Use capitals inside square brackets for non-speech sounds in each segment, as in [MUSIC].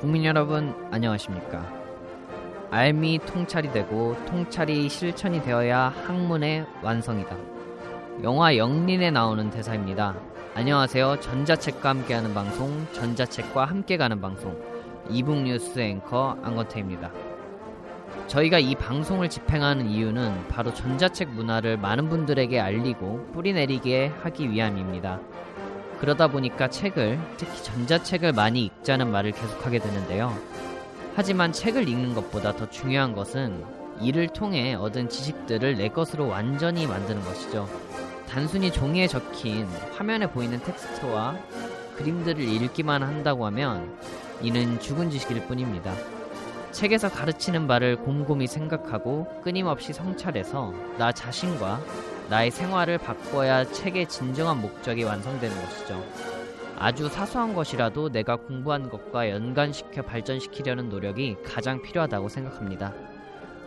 국민 여러분 안녕하십니까? 알미 통찰이 되고 통찰이 실천이 되어야 학문의 완성이다. 영화 영린에 나오는 대사입니다. 안녕하세요. 전자책과 함께하는 방송 전자책과 함께 가는 방송 이북 뉴스 앵커 안건태입니다. 저희가 이 방송을 집행하는 이유는 바로 전자책 문화를 많은 분들에게 알리고 뿌리내리게 하기 위함입니다. 그러다 보니까 책을, 특히 전자책을 많이 읽자는 말을 계속하게 되는데요. 하지만 책을 읽는 것보다 더 중요한 것은 이를 통해 얻은 지식들을 내 것으로 완전히 만드는 것이죠. 단순히 종이에 적힌 화면에 보이는 텍스트와 그림들을 읽기만 한다고 하면 이는 죽은 지식일 뿐입니다. 책에서 가르치는 바를 곰곰이 생각하고 끊임없이 성찰해서 나 자신과 나의 생활을 바꿔야 책의 진정한 목적이 완성되는 것이죠. 아주 사소한 것이라도 내가 공부한 것과 연관시켜 발전시키려는 노력이 가장 필요하다고 생각합니다.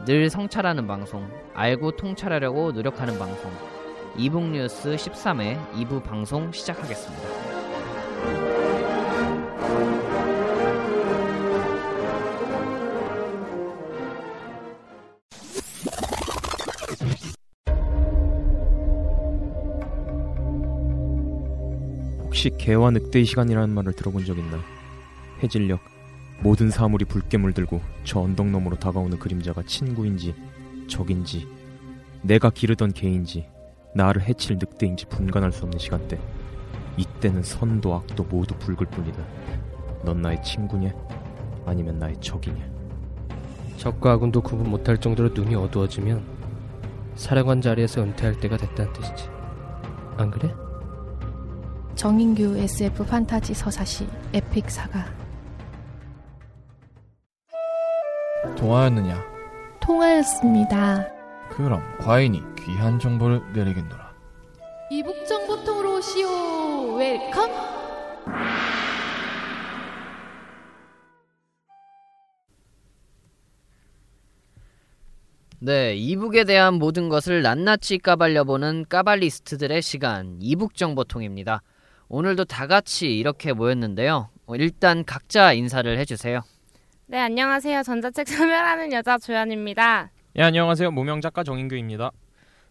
늘 성찰하는 방송, 알고 통찰하려고 노력하는 방송. 이북 뉴스 13회 2부 방송 시작하겠습니다. 혹시 개와 늑대의 시간이라는 말을 들어본 적 있나? 해질녘 모든 사물이 붉게 물들고 저 언덕 너머로 다가오는 그림자가 친구인지 적인지 내가 기르던 개인지 나를 해칠 늑대인지 분간할 수 없는 시간대 이때는 선도 악도 모두 붉을 뿐이다 넌 나의 친구냐? 아니면 나의 적이냐? 적과 아군도 구분 못할 정도로 눈이 어두워지면 사령관 자리에서 은퇴할 때가 됐다는 뜻이지. 안 그래? 정인규 SF 판타지 서사시 epic saga 통하였느냐? 통하였습니다. 그럼 과인이 귀한 정보를 내리겠노라. 이북정보통으로 오시오 welcome 네, 이북에 대한 모든 것을 낱낱이 까발려보는 까발리스트들의 시간, 이북 정보통입니다. 오늘도 다 같이 이렇게 모였는데요. 어, 일단 각자 인사를 해주세요. 네, 안녕하세요. 전자책 소멸하는 여자 조연입니다. 예 안녕하세요 무명 작가 정인규입니다.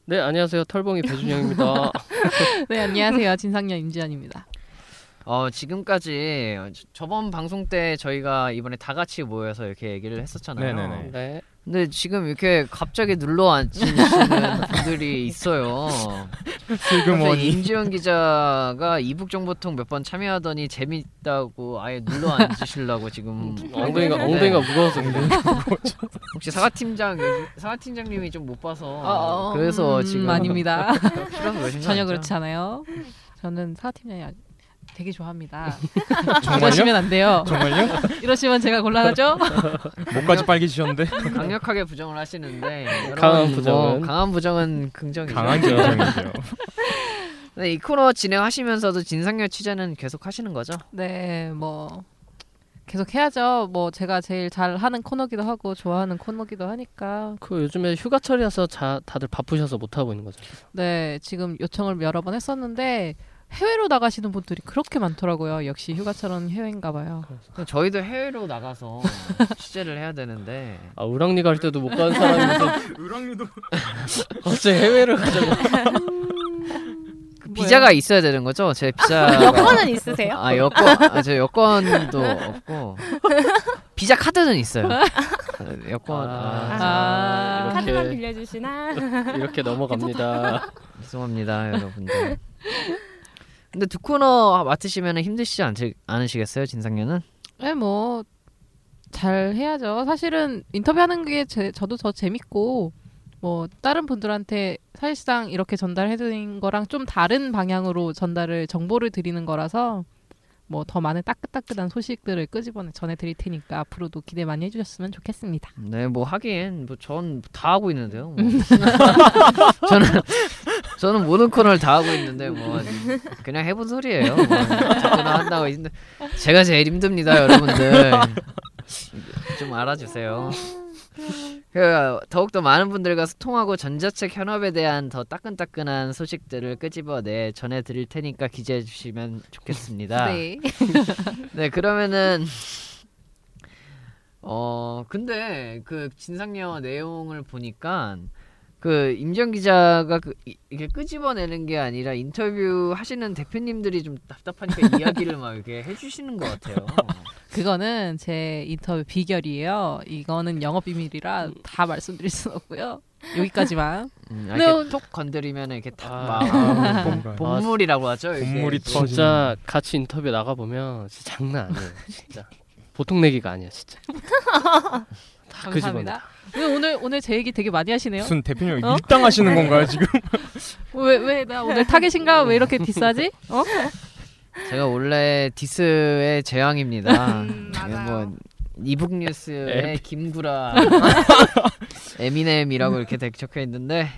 네, 안녕하세요. 털봉이 배준영입니다. [LAUGHS] 네, 안녕하세요. 진상년 임지연입니다. 어, 지금까지 저- 저번 방송 때 저희가 이번에 다 같이 모여서 이렇게 얘기를 했었잖아요. 네네네. 네. 근데 지금 이렇게 갑자기 눌러 앉히시는 분들이 있어요. 그래서 슬그머니 임지영 기자가 이북 정보통 몇 번 참여하더니 재밌다고 아예 눌러 앉으시려고 지금 엉덩이가 엉덩이가 있는데 무거워서. 혹시 사과 팀장 사과 팀장님이 좀 못 봐서 어, 그래서 음, 지금 아닙니다. 전혀? 그렇지 않아요. 저는 사팀장이 아주 되게 좋아합니다. [LAUGHS] 정말요? 이러시면 안 돼요. 정말요? [LAUGHS] 이러시면 제가 곤란하죠? [LAUGHS] 목까지 빨개지셨는데 강력하게 부정을 하시는데 강한 여러분, 부정은? 뭐 강한 부정은 긍정이죠. 강한 긍정이죠. 네, 이 코너 진행하시면서도 진상열 취재는 계속 하시는 거죠? 네, 뭐 계속 해야죠. 뭐 제가 제일 잘 하는 코너기도 하고 좋아하는 코너기도 하니까. 그 요즘에 휴가철이라서 자, 다들 바쁘셔서 못 하고 있는 거죠. 네, 지금 요청을 여러 번 했었는데 해외로 나가시는 분들이 그렇게 많더라고요. 역시 휴가철은 해외인가 봐요. 저희도 해외로 나가서 [LAUGHS] 취재를 해야 되는데 아, 우랑리 갈 때도 못 가는 사람이서 의랑리도 갑자기 해외를 가자고. 그 비자가 있어야 되는 거죠? 제 [LAUGHS] 비자 여권은 있으세요? 아 여권 아 저 여권도 없고 [LAUGHS] 비자 카드는 있어요. 여권 아, 아, 카드만 이렇게 빌려주시나? 이렇게 넘어갑니다. 죄송합니다 여러분들. 근데 두 코너 맡으시면 힘드시지 않, 않으시겠어요 진상년은? 네, 뭐, 잘 해야죠. 사실은 인터뷰하는 게 제, 저도 더 재밌고, 뭐, 다른 분들한테 사실상 이렇게 전달해드린 거랑 좀 다른 방향으로 전달을, 정보를 드리는 거라서, 뭐 더 많은 따끈따끈한 소식들을 끄집어내 전해드릴 테니까 앞으로도 기대 많이 해주셨으면 좋겠습니다. 네, 뭐 하긴 뭐 전 다 하고 있는데요. 뭐. [LAUGHS] 저는 저는 모든 코너를 다 하고 있는데 뭐 그냥 해본 소리예요. 뭐 자꾸나 한다고 있는데 제가 제일 힘듭니다, 여러분들. 좀 알아주세요. 그 더욱더 많은 분들과 소통하고 전자책 현업에 대한 더 따끈따끈한 소식들을 끄집어내 전해드릴 테니까 기대해 주시면 좋겠습니다. [LAUGHS] 네. [LAUGHS] 네 그러면은 어 근데 그 진상녀 내용을 보니까 그 임정 기자가 그 이- 이렇게 끄집어내는 게 아니라 인터뷰 하시는 대표님들이 좀 답답하니까 [LAUGHS] 이야기를 막 이렇게 해주시는 것 같아요. 그거는 제 인터뷰 비결이에요. 이거는 영업 비밀이라 다 말씀드릴 수는 없고요. [LAUGHS] 여기까지만. 음, 아, 네, 이렇게 톡 건드리면 이렇게 탁 아, 막 아. [LAUGHS] 본물이라고 하죠. 이게. 본물이 진짜 같이 인터뷰 나가 보면 진짜 장난 아니에요. 진짜 보통 내기가 아니야 진짜. 다 끄집어내. 오늘 오늘 오늘 제 얘기 되게 많이 하시네요. 무슨 대표님 어? 일당하시는 건가요 지금? [LAUGHS] 왜 왜 나 오늘 타겟인가 왜 이렇게 디스하지? 어? 제가 원래 디스의 제왕입니다. 음, 네. 뭐 이북 뉴스의 김구라 에미넴이라고 이렇게 되- 적혀 있는데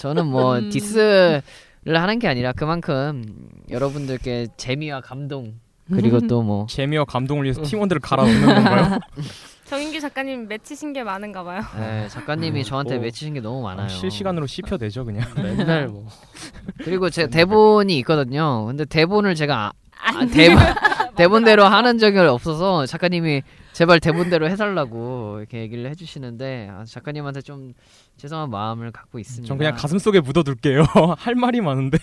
저는 뭐 음. 디스를 하는 게 아니라 그만큼 여러분들께 재미와 감동 그리고 또 뭐 재미와 감동을 위해서 팀원들을 갈아넣는 건가요? [LAUGHS] 정인규 작가님 맺히신 게 많은가 봐요. [LAUGHS] 네, 작가님이 음, 저한테 뭐. 맺히신 게 너무 많아요. 아, 실시간으로 씹혀내죠 그냥. [LAUGHS] 맨날 뭐 그리고 제 대본이 있거든요. 근데 대본을 제가 아, 아, 대본 [LAUGHS] 대본대로 하는 적이 없어서 작가님이 제발 대본대로 해달라고 이렇게 얘기를 해주시는데 아, 작가님한테 좀 죄송한 마음을 갖고 있습니다. 전 그냥 가슴 속에 묻어둘게요. 할 말이 많은데.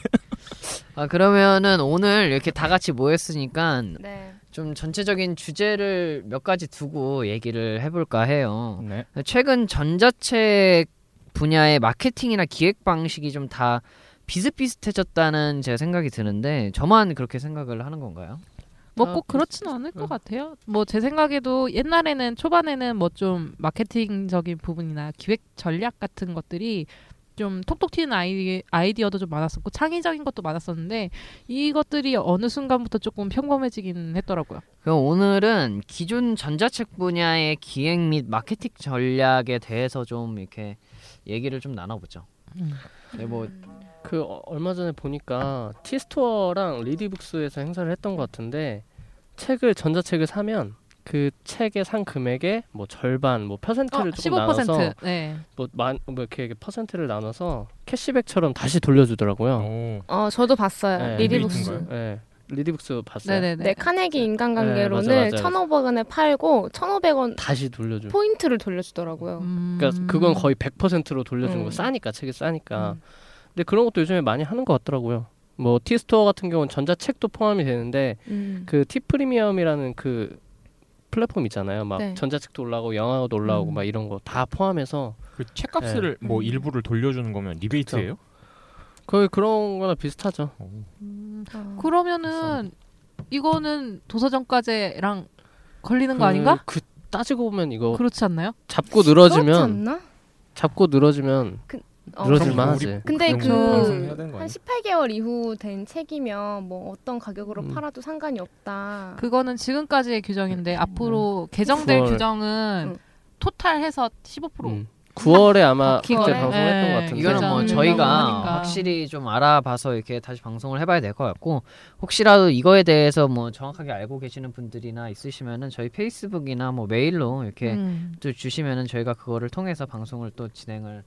아 그러면은 오늘 이렇게 다 같이 모였으니까 네. 좀 전체적인 주제를 몇 가지 두고 얘기를 해볼까 해요. 네. 최근 전자책 분야의 마케팅이나 기획 방식이 좀 다 비슷비슷해졌다는 제 생각이 드는데 저만 그렇게 생각을 하는 건가요? 뭐 아, 꼭 그렇지는 않을 것 응. 같아요. 뭐 제 생각에도 옛날에는 초반에는 뭐 좀 마케팅적인 부분이나 기획 전략 같은 것들이 좀 톡톡 튀는 아이디, 아이디어도 좀 많았었고 창의적인 것도 많았었는데 이것들이 어느 순간부터 조금 평범해지긴 했더라고요. 그럼 오늘은 기존 전자책 분야의 기획 및 마케팅 전략에 대해서 좀 이렇게 얘기를 좀 나눠보죠. 음. 네, 뭐그 어, 얼마 전에 보니까 티스토어랑 리디북스에서 행사를 했던 것 같은데 책을 전자책을 사면 그 책의 산 금액의 뭐 절반 뭐 퍼센트를 어, 조금 15%. 나눠서 네. 뭐만 뭐 이렇게 퍼센트를 나눠서 캐시백처럼 다시 돌려주더라고요. 오. 어 저도 봤어요. 네. 리디북스. 네. 리디북스 봤어요. 네네네. 네, 카네기 네, 인간관계론을 맞아, 맞아. 1,500원에 팔고 1,500원 다시 돌려줘. 포인트를 돌려주더라고요. 음. 그러니까 그건 거의 100%로 돌려주는 음. 거 싸니까 책이 싸니까. 음. 근데 그런 것도 요즘에 많이 하는 것 같더라고요. 뭐 티스토어 같은 경우는 전자책도 포함이 되는데 음. 그 티 프리미엄이라는 그 플랫폼 있잖아요. 막 네. 전자책도 올라오고 영화도 올라오고 음. 막 이런 거 다 포함해서 그 책값을 뭐 음. 일부를 돌려주는 거면 리베이트예요? 거의 그런 거나 비슷하죠. 음. 어. 그러면은 이거는 도서정가제랑 걸리는 거 그- 아닌가? 그 따지고 보면 이거 그렇지 않나요? 잡고 늘어지면 않나? 잡고 늘어지면 어. 늘어질만 그럼 하지. 근데 그런 그거 방송해야 되는 거한 아니야? 18개월 이후 된 책이면 뭐 어떤 가격으로 음. 팔아도 상관이 없다. 그거는 지금까지의 규정인데 앞으로 개정될 구월. 규정은 음. 토탈해서 15%. 음. 9월에 아마 바뀌고 그때 네. 방송했던 네, 것 같은데 이거는 뭐 음, 저희가. 확실히 좀 알아봐서 이렇게 다시 방송을 해봐야 될 것 같고 혹시라도 이거에 대해서 뭐 정확하게 알고 계시는 분들이나 있으시면은 저희 페이스북이나 뭐 메일로 이렇게 음. 또 주시면은 저희가 그거를 통해서 방송을 또 진행을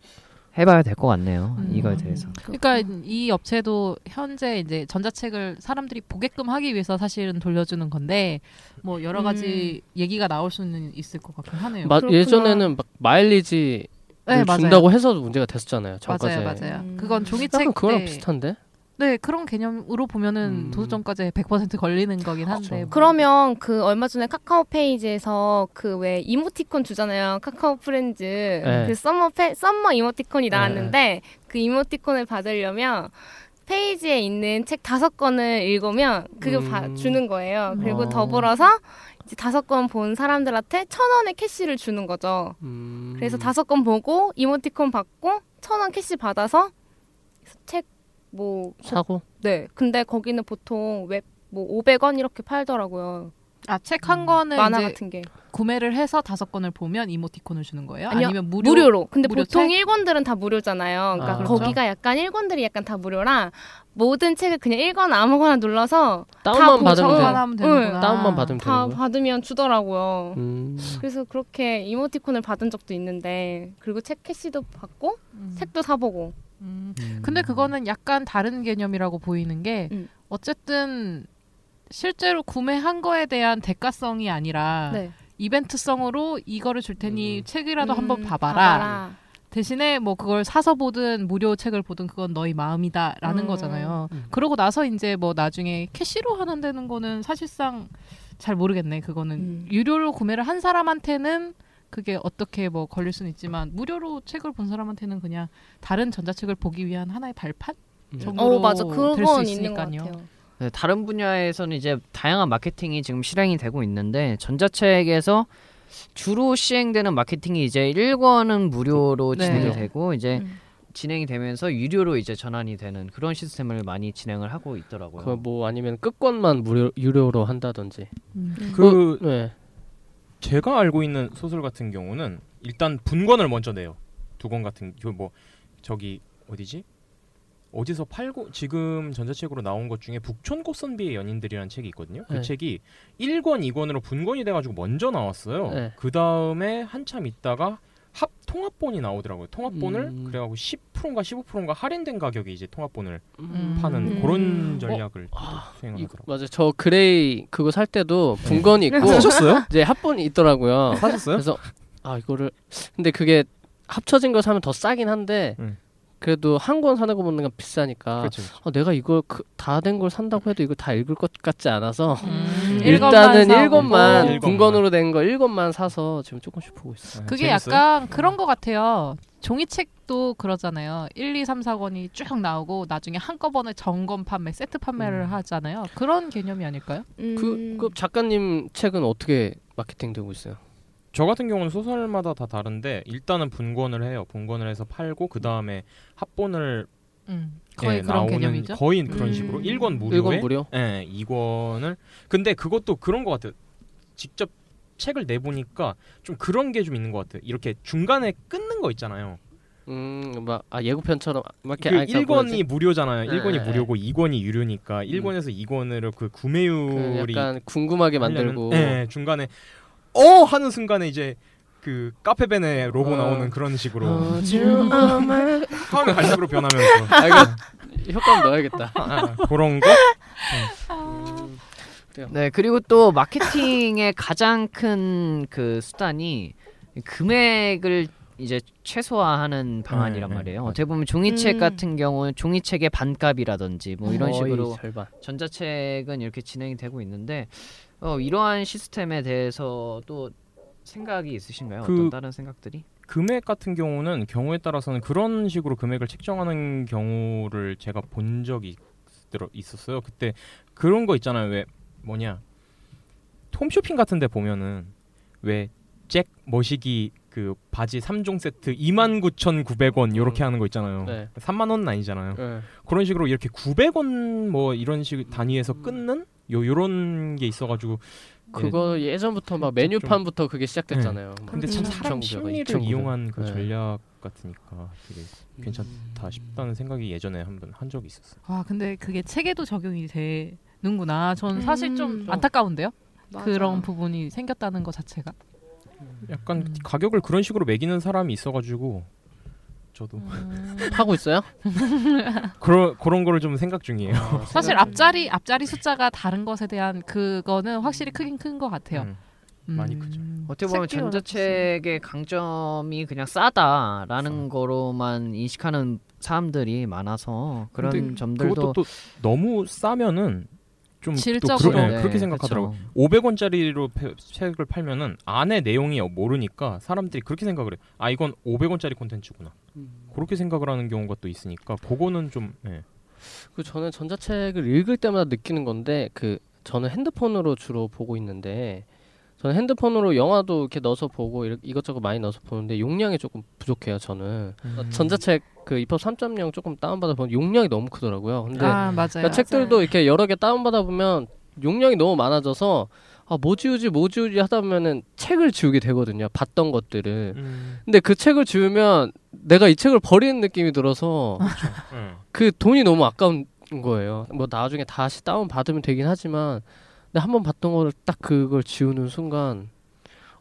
해봐야 될 것 같네요. 음. 이거에 대해서. 그러니까 이 업체도 현재 이제 전자책을 사람들이 보게끔 하기 위해서 사실은 돌려주는 건데 뭐 여러 가지 얘기가 나올 수는 있을 것 같긴 하네요. 마-. 예전에는 막 마일리지 네, 맞아요. 준다고 해서도 문제가 됐었잖아요. 전과제. 맞아요, 맞아요. 음. 그건 종이책 약간 그거랑 때- 비슷한데? 네 그런 개념으로 보면은 음. 도서정가제 100% 걸리는 거긴 한데 그쵸. 뭐. 그러면 그 얼마 전에 카카오 페이지에서 그 왜 이모티콘 주잖아요. 카카오 프렌즈. 네. 그 썸머 페, 썸머 이모티콘이 나왔는데 그 이모티콘을 받으려면 페이지에 있는 책 다섯 권을 읽으면 그거 음. 봐- 주는 거예요. 그리고 어. 더불어서 이제 다섯 권 본 사람들한테 천 원의 캐시를 주는 거죠. 음. 그래서 다섯 권 보고 이모티콘 받고 천 원 캐시 받아서 책 뭐 사고 네. 근데 거기는 보통 웹뭐 500원 이렇게 팔더라고요. 아 책 한 권을 만화 이제 같은 게. 구매를 해서 다섯 권을 보면 이모티콘을 주는 거예요? 아니요, 아니면 무료, 무료 로. 근데 무료 보통 책? 1권들은 다 무료잖아요. 그러니까 아, 그렇죠. 거기가 약간 1권들이 약간 다 무료라 모든 책을 그냥 1권 아무거나 눌러서 다운만 다 받으면 돼. 하면 되는구나. 응, 다운만 받으면 다 되는 거야. 받으면 주더라고요. 음. 그래서 그렇게 이모티콘을 받은 적도 있는데 그리고 책 캐시도 받고 음. 책도 사보고 음. 근데 그거는 약간 다른 개념이라고 보이는 게 음. 어쨌든 실제로 구매한 거에 대한 대가성이 아니라 네. 이벤트성으로 이거를 줄 테니 책이라도 음, 한번 봐봐라. 봐봐라. 대신에 뭐 그걸 사서 보든 무료 책을 보든 그건 너희 마음이다라는 음. 거잖아요. 그러고 나서 이제 뭐 나중에 캐시로 하는다는 거는 사실상 잘 모르겠네. 그거는 음. 유료로 구매를 한 사람한테는 그게 어떻게 뭐 걸릴 수는 있지만 무료로 책을 본 사람한테는 그냥 다른 전자책을 보기 위한 하나의 발판 정도로 어 맞아 될 그건 수 있는 것 있으니까요. 네, 다른 분야에서는 이제 다양한 마케팅이 지금 실행이 되고 있는데 전자책에서 주로 시행되는 마케팅이 이제 1권은 무료로 네. 진행이 되고 이제 음. 진행이 되면서 유료로 이제 전환이 되는 그런 시스템을 많이 진행을 하고 있더라고요. 그 뭐 아니면 끝권만 무료 유료로 한다든지. 그 네. 제가 알고 있는 소설 같은 경우는 일단 분권을 먼저 내요. 두 권 같은 그뭐 저기 어디지? 어디서 팔고 지금 전자책으로 나온 것 중에 북촌 꽃선비의 연인들이라는 책이 있거든요. 그 네. 책이 1권, 2권으로 분권이 돼가지고 먼저 나왔어요. 네. 그 다음에 한참 있다가 합 통합본이 나오더라고요. 통합본을 음. 그래가지고 10%인가 15%인가 할인된 가격에 이제 통합본을 음. 파는 음. 그런 전략을 또 아, 이, 수행하더라고요. 맞아. 저 그레이 그거 살 때도 분권이 있고 [LAUGHS] 사셨어요? 이제 합본이 있더라고요. 사셨어요? 그래서 아 이거를 근데 그게 합쳐진 거 사면 더 싸긴 한데 음. 그래도 한 권 사는 거 보는 건 비싸니까 그렇죠. 그렇죠. 어, 내가 이거 다된 걸 산다고 해도 이거 다 읽을 것 같지 않아서 음, [LAUGHS] 일단은 사고. 1권만 일권만. 분권으로 된거 1권만 사서 지금 조금씩 보고 있어. 네, 그게 재밌어요? 약간 그런 것 같아요. 종이책도 그러잖아요. 1, 2, 3, 4권이 쭉 나오고 나중에 한꺼번에 전권 판매, 세트 판매를 음. 하잖아요. 그런 개념이 아닐까요? 음. 그, 그 작가님 책은 어떻게 마케팅 되고 있어요? 저 같은 경우는 소설마다 다 다른데 일단은 분권을 해요. 분권을 해서 팔고 그 다음에 합본을 음, 거의 예, 그런 나오는 개념이죠. 거의 그런 음. 식으로 1권 무료에 1권 무료? 예, 2권을 근데 그것도 그런 것 같아요. 직접 책을 내보니까 좀 그런 게 좀 있는 것 같아요. 이렇게 중간에 끊는 거 있잖아요. 음, 막 아, 예고편처럼 막그 이렇게 그러니까 1권이 뭐지? 무료잖아요. 네, 1권이 네, 무료고 2권이 유료니까 1권에서 2권으로 그그 구매율이 약간 궁금하게 만들고 예, 중간에 어 하는 순간에 이제 그 카페벤의 로고 어. 나오는 그런 식으로 어, [LAUGHS] 지금 아마- 처음 갈색으로 변하면서 아 이거 효과음 넣어야겠다. 아, 그런 거 네, 그리고 또 마케팅의 가장 큰 그 수단이 금액을 이제 최소화하는 방안이란 네, 네, 말이에요. 맞아요. 어떻게 보면 종이책 음. 같은 경우는 종이책의 반값이라든지 뭐 이런 식으로 절반. 전자책은 이렇게 진행이 되고 있는데 어, 이러한 시스템에 대해서 또 생각이 있으신가요? 그- 어떤 다른 생각들이? 금액 같은 경우는 경우에 따라서는 그런 식으로 금액을 책정하는 경우를 제가 본 적이 있- 있었어요. 그때 그런 거 있잖아요. 왜 뭐냐 홈쇼핑 같은 데 보면은 왜 잭 머시기 그 바지 3종 세트 29,900원 요렇게 하는 거 있잖아요. 네. 3만 원은 아니잖아요. 네. 그런 식으로 이렇게 900원 뭐 이런 식 단위에서 끊는 요 요런 게 있어 가지고 그거 예전부터 막 좀- 메뉴판부터 그게 시작됐잖아요. 막 근데 참 음. 사람 2,900원, 심리를 2,900원. 이용한 그 네. 전략 같으니까 되게 괜찮다 싶다는 생각이 예전에 한번 한 적이 있었어요. 아 근데 그게 책에도 적용이 되는구나. 전 사실 좀 음. 안타까운데요. 맞아. 그런 부분이 생겼다는 것 자체가. 약간 음. 가격을 그런 식으로 매기는 사람이 있어가지고 저도 음. 하고 있어요? [LAUGHS] 그런 그런 거를 좀 생각 중이에요. 사실 앞자리 앞자리 숫자가 다른 것에 대한 그거는 확실히 크긴 큰 것 같아요. 음. 음. 많이 크죠. 어떻게 보면 전자책의 강점이 그냥 싸다라는 거로만 인식하는 사람들이 많아서 그런 점들도 그것도 또 너무 싸면은 좀 질적으로. 또 그러, 네, 네, 그렇게 생각하더라고. 그쵸. 500원짜리로 책을 팔면은 안에 내용이 모르니까 사람들이 그렇게 생각을 해. 아 이건 500원짜리 콘텐츠구나. 그렇게 생각을 하는 경우가 또 있으니까 그거는 좀 예. 그 저는 전자책을 읽을 때마다 느끼는 건데 그 저는 핸드폰으로 주로 보고 있는데 저는 핸드폰으로 영화도 이렇게 넣어서 보고 이렇- 이것저것 많이 넣어서 보는데 용량이 조금 부족해요. 저는 음. 전자책 그 입법 3.0 조금 다운받아 보면 용량이 너무 크더라고요. 근데 아. 그러니까 책들도 이렇게 여러 개 다운받아 보면 용량이 너무 많아져서 아, 뭐 지우지 뭐 지우지 하다 보면은 책을 지우게 되거든요. 봤던 것들을. 음. 근데 그 책을 지우면 내가 이 책을 버리는 느낌이 들어서 음. 그 돈이 너무 아까운 거예요. 뭐 나중에 다시 다운 받으면 되긴 하지만 근데 한 번 봤던 거를 딱 그걸 지우는 순간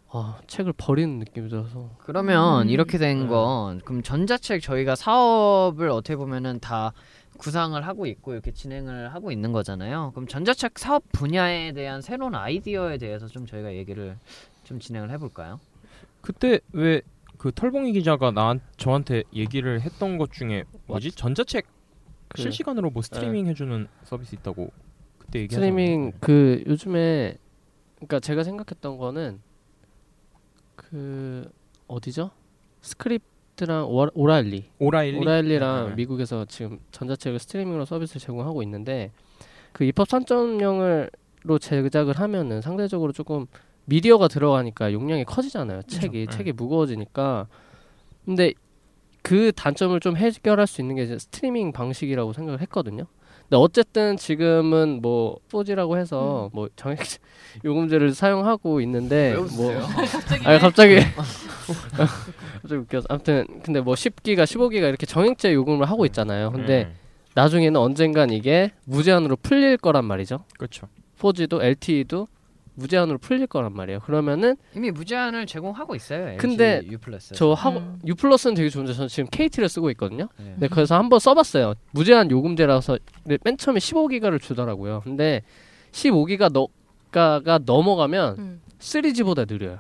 아, 책을 버리는 느낌이 들어서 그러면 음. 이렇게 된 건 그럼 전자책 저희가 사업을 어떻게 보면은 다 구상을 하고 있고 이렇게 진행을 하고 있는 거잖아요. 그럼 전자책 사업 분야에 대한 새로운 아이디어에 대해서 좀 저희가 얘기를 좀 진행을 해볼까요? 그때 왜 그 털봉이 기자가 나 저한테 얘기를 했던 것 중에 뭐지 전자책 그- 실시간으로 뭐 스트리밍 해주는 서비스 있다고 그때 얘기하지 스트리밍? 그 요즘에 그러니까 제가 생각했던 거는 그 어디죠? 스크립드랑 오라- 오라일리 오라일리 오라일리랑 네, 네. 미국에서 지금 전자책을 스트리밍으로 서비스를 제공하고 있는데 그 EPUB 3.0로 제작을 하면은 상대적으로 조금 미디어가 들어가니까 용량이 커지잖아요. 책이 네. 책이 무거워지니까. 근데 그 단점을 좀 해결할 수 있는 게 이제 스트리밍 방식이라고 생각을 했거든요. 근데 어쨌든 지금은 뭐 4G라고 해서 뭐 정액 [LAUGHS] 요금제를 사용하고 있는데 왜뭐 웃으세요? [LAUGHS] 아니 갑자기 갑자기 웃겨서 아무튼 근데 뭐 10기가 15기가 이렇게 정액제 요금을 하고 있잖아요. 근데 음, 나중에는 언젠간 이게 무제한으로 풀릴 거란 말이죠. 그렇죠. 4G도 LTE도 무제한으로 풀릴 거란 말이에요. 그러면은 이미 무제한을 제공하고 있어요. LG 근데 U 플러스. 저 하고 음. U 플러스는 되게 좋은데 저는 지금 KT를 쓰고 있거든요. 네. 네, 그래서 한번 써봤어요. 무제한 요금제라서 맨 처음에 15기가를 주더라고요. 근데 15기가 너가가 넘어가면 음. 3G보다 느려요.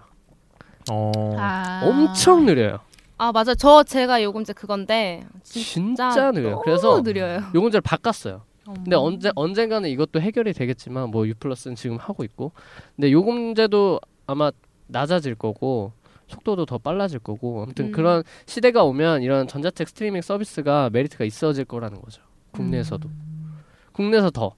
어. 아. 엄청 느려요. 아 맞아 저 제가 요금제 그건데 진짜, 진짜 느려요. 너무 그래서 느려요. 요금제를 바꿨어요. 음. 근데 언제 언젠가는 이것도 해결이 되겠지만 뭐 U 플러스는 지금 하고 있고, 근데 요금제도 아마 낮아질 거고 속도도 더 빨라질 거고 아무튼 음. 그런 시대가 오면 이런 전자책 스트리밍 서비스가 메리트가 있어질 거라는 거죠. 국내에서도 국내에서 더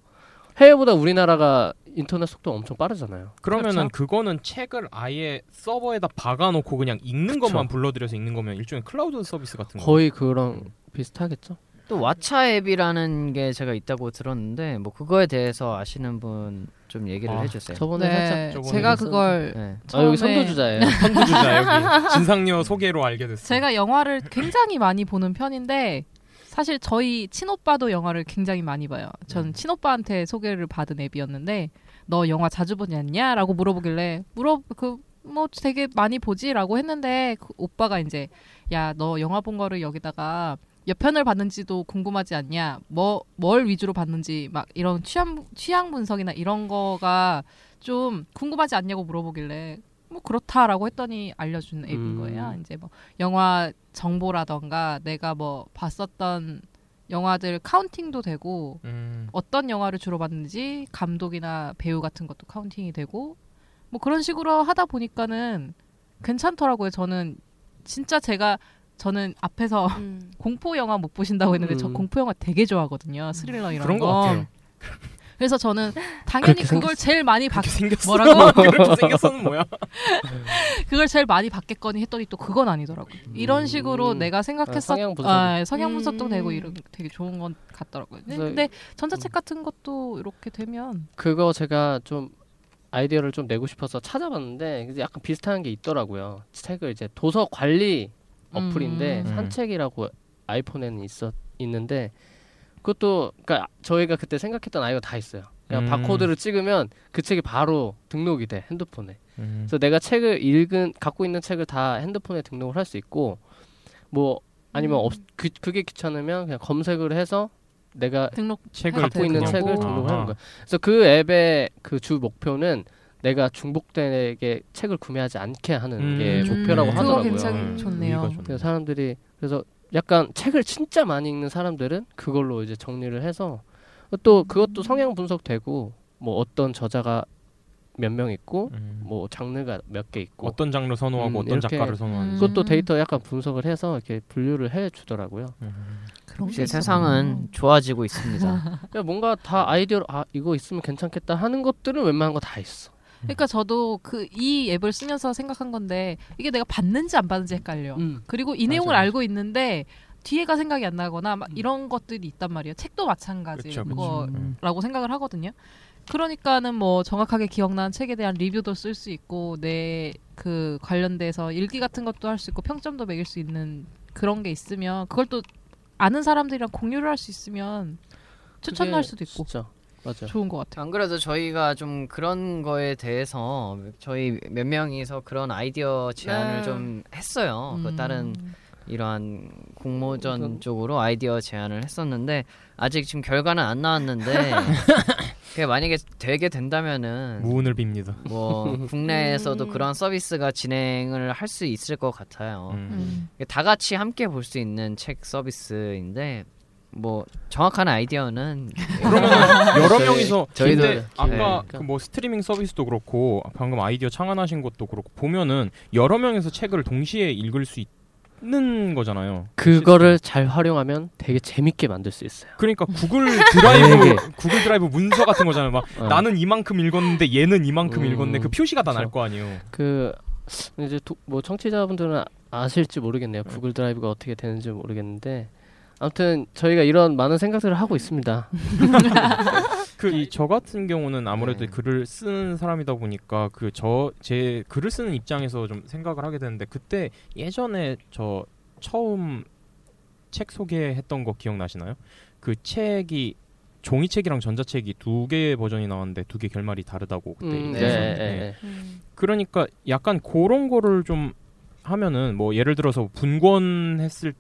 해외보다 우리나라가 인터넷 속도 가 엄청 빠르잖아요. 그러면은 그렇죠. 그거는 책을 아예 서버에다 박아놓고 그냥 읽는 그쵸. 것만 불러들여서 읽는 거면 일종의 클라우드 서비스 같은 거. 거의 그런 비슷하겠죠. 또 왓챠 앱이라는 게 제가 있다고 들었는데 뭐 그거에 대해서 아시는 분 좀 얘기를 아, 해주세요. 저번에 네, 살짝 저번에 제가. 그걸 네. 아 여기 선두주자예요. [LAUGHS] 선두주자 여기 [LAUGHS] 진상녀 소개로 알게 됐어. 제가 영화를 굉장히 많이 보는 편인데 사실 저희 친오빠도 영화를 굉장히 많이 봐요. 전 친오빠한테 소개를 받은 앱이었는데 너 영화 자주 보지 않냐?라고 물어보길래 물어 그 뭐 되게 많이 보지라고 했는데 그 오빠가 이제 야 너 영화 본 거를 여기다가 몇 편을 봤는지도 궁금하지 않냐? 뭐 뭘 위주로 봤는지 막 이런 취향 취향 분석이나 이런 거가 좀 궁금하지 않냐고 물어보길래 뭐 그렇다라고 했더니 알려준 앱인 음. 거예요. 이제 뭐 영화 정보라던가 내가 뭐 봤었던 영화들 카운팅도 되고 음. 어떤 영화를 주로 봤는지 감독이나 배우 같은 것도 카운팅이 되고 뭐 그런 식으로 하다 보니까는 괜찮더라고요. 저는 진짜 제가 저는 앞에서 음. [LAUGHS] 공포 영화 못 보신다고 했는데 저 음. 공포 영화 되게 좋아하거든요. 스릴러 이런 그런 거. 것 같아요. [LAUGHS] 그래서 저는 당연히 그걸 제일 많이 받 생겼어. 뭐라고? [LAUGHS] 그렇게 생겼어는 뭐야? 그걸 제일 많이 받겠거니 했더니 또 그건 아니더라고요. 이런 식으로 음. 내가 아, 생각했었 성향 분석. 아, 성향 분석도 음. 되고 이런 되게 좋은 건 같더라고요. 근데, 그래서- 근데 전자책 같은 것도 이렇게 되면 그거 제가 좀 아이디어를 좀 내고 싶어서 찾아봤는데 이제 약간 비슷한 게 있더라고요. 책을 이제 도서 관리 어플인데 음. 산책이라고 아이폰에는 있어 있는데 그것도 그러니까 저희가 그때 생각했던 아이디어 다 있어요. 그냥 음. 바코드를 찍으면 그 책이 바로 등록이 돼 핸드폰에. 음. 그래서 내가 책을 읽은 갖고 있는 책을 다 핸드폰에 등록을 할 수 있고 뭐 아니면 없, 그, 그게 귀찮으면 그냥 검색을 해서 내가 등록 책을 갖고 있는 그냥 책을 보고. 등록을 하는 아. 거야. 그래서 그 앱의 그 주 목표는 내가 중복되게 책을 구매하지 않게 하는 음. 게 음. 목표라고 그거 하더라고요. 괜찮 음. 좋네요. 그래서 사람들이 그래서 약간 책을 진짜 많이 읽는 사람들은 그걸로 이제 정리를 해서 또 그것도 성향 분석되고 뭐 어떤 저자가 몇 명 있고 음. 뭐 장르가 몇 개 있고 어떤 장르 선호하고 음, 어떤 작가를 선호하는지. 그것도 음. 데이터 약간 분석을 해서 이렇게 분류를 해 주더라고요. 음. 이제. 세상은 좋아지고 있습니다. [LAUGHS] 그러니까 뭔가 다 아이디어로 아 이거 있으면 괜찮겠다 하는 것들은 웬만한 거 다 있어. 그러니까 저도 그 이 앱을 쓰면서 생각한 건데 이게 내가 받는지 안 받는지 헷갈려. 음. 그리고 이 맞아, 내용을 맞아. 알고 있는데 뒤에가 생각이 안 나거나 막 음. 이런 것들이 있단 말이에요. 책도 마찬가지일 그쵸, 그쵸. 거라고 생각을 하거든요. 그러니까는 뭐 정확하게 기억나는 책에 대한 리뷰도 쓸 수 있고 내 그 관련돼서 일기 같은 것도 할 수 있고 평점도 매길 수 있는 그런 게 있으면 그걸 또 아는 사람들이랑 공유를 할 수 있으면 추천할 수도 있고 진짜 맞아. 좋은 것 같아요. 안 그래도 저희가 좀 그런 거에 대해서 저희 몇 명이서 그런 아이디어 제안을 네. 좀 했어요. 그 음. 다른 이러한 공모전 음. 쪽으로 아이디어 제안을 했었는데 아직 지금 결과는 안 나왔는데 [LAUGHS] 그게 만약에 되게 된다면은 무운을 빕니다. 뭐 국내에서도 음. 그런 서비스가 진행을 할 수 있을 것 같아요. 음. 다 같이 함께 볼 수 있는 책 서비스인데 뭐 정확한 아이디어는 [LAUGHS] 여러 저희- 명이서 저희도 근데 네. 아까 그뭐 스트리밍 서비스도 그렇고 방금 아이디어 창안하신 것도 그렇고 보면은 여러 명이서 책을 동시에 읽을 수 있는 거잖아요. 그거를 잘 활용하면 되게 재밌게 만들 수 있어요. 그러니까 [LAUGHS] 구글 드라이브. 구글 드라이브 문서 같은 거잖아요. 막 어. 나는 이만큼 읽었는데 얘는 이만큼 음. 읽었네. 그 표시가 다 날. 거 아니에요. 그 이제 도, 뭐 청취자분들은 아실지 모르겠네요. 구글 드라이브가 어떻게 되는지 모르겠는데 아무튼 저희가 이런 많은 생각들을 하고 있습니다. [LAUGHS] 그 이 저 같은 경우는 아무래도 네. 글을 쓰는 사람이다 보니까 그 저 제 글을 쓰는 입장에서 좀 생각을 하게 되는데 그때 예전에 저 처음 책 소개했던 거 기억나시나요? 그 책이 종이책이랑 전자책이 두 개의 버전이 나왔는데 두 개 결말이 다르다고 그때 음, 네, 네, 얘기했었는데 네, 네. 음. 그러니까 약간 그런 거를 좀 하면은 뭐 예를 들어서 분권했을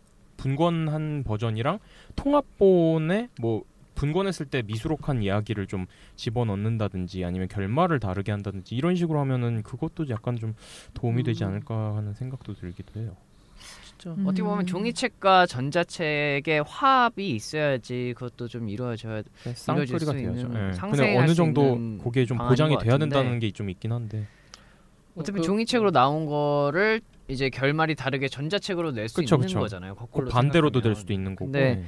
분권한 버전이랑 통합본에 뭐 분권했을 때 미수록한 이야기를 좀 집어넣는다든지 아니면 결말을 다르게 한다든지 이런 식으로 하면은 그것도 약간 좀 도움이 되지 음. 않을까 하는 생각도 들기도 해요. 진짜 음. 어떻게 보면 종이책과 전자책의 화합이 있어야지 그것도 좀 이루어져야 네, 돼야죠. 있는, 예. 근데 상생할 어느 수 정도 그게 좀 보장이 것 돼야. 된다는 게 좀 있긴 한데. 어차피 그- 종이책으로 나온 거를 이제 결말이 다르게 전자책으로 낼수 그쵸, 있는 그쵸. 거잖아요. 그 거꾸로 반대로도 될 생각하면. 수도 있는 거고. 근데 네.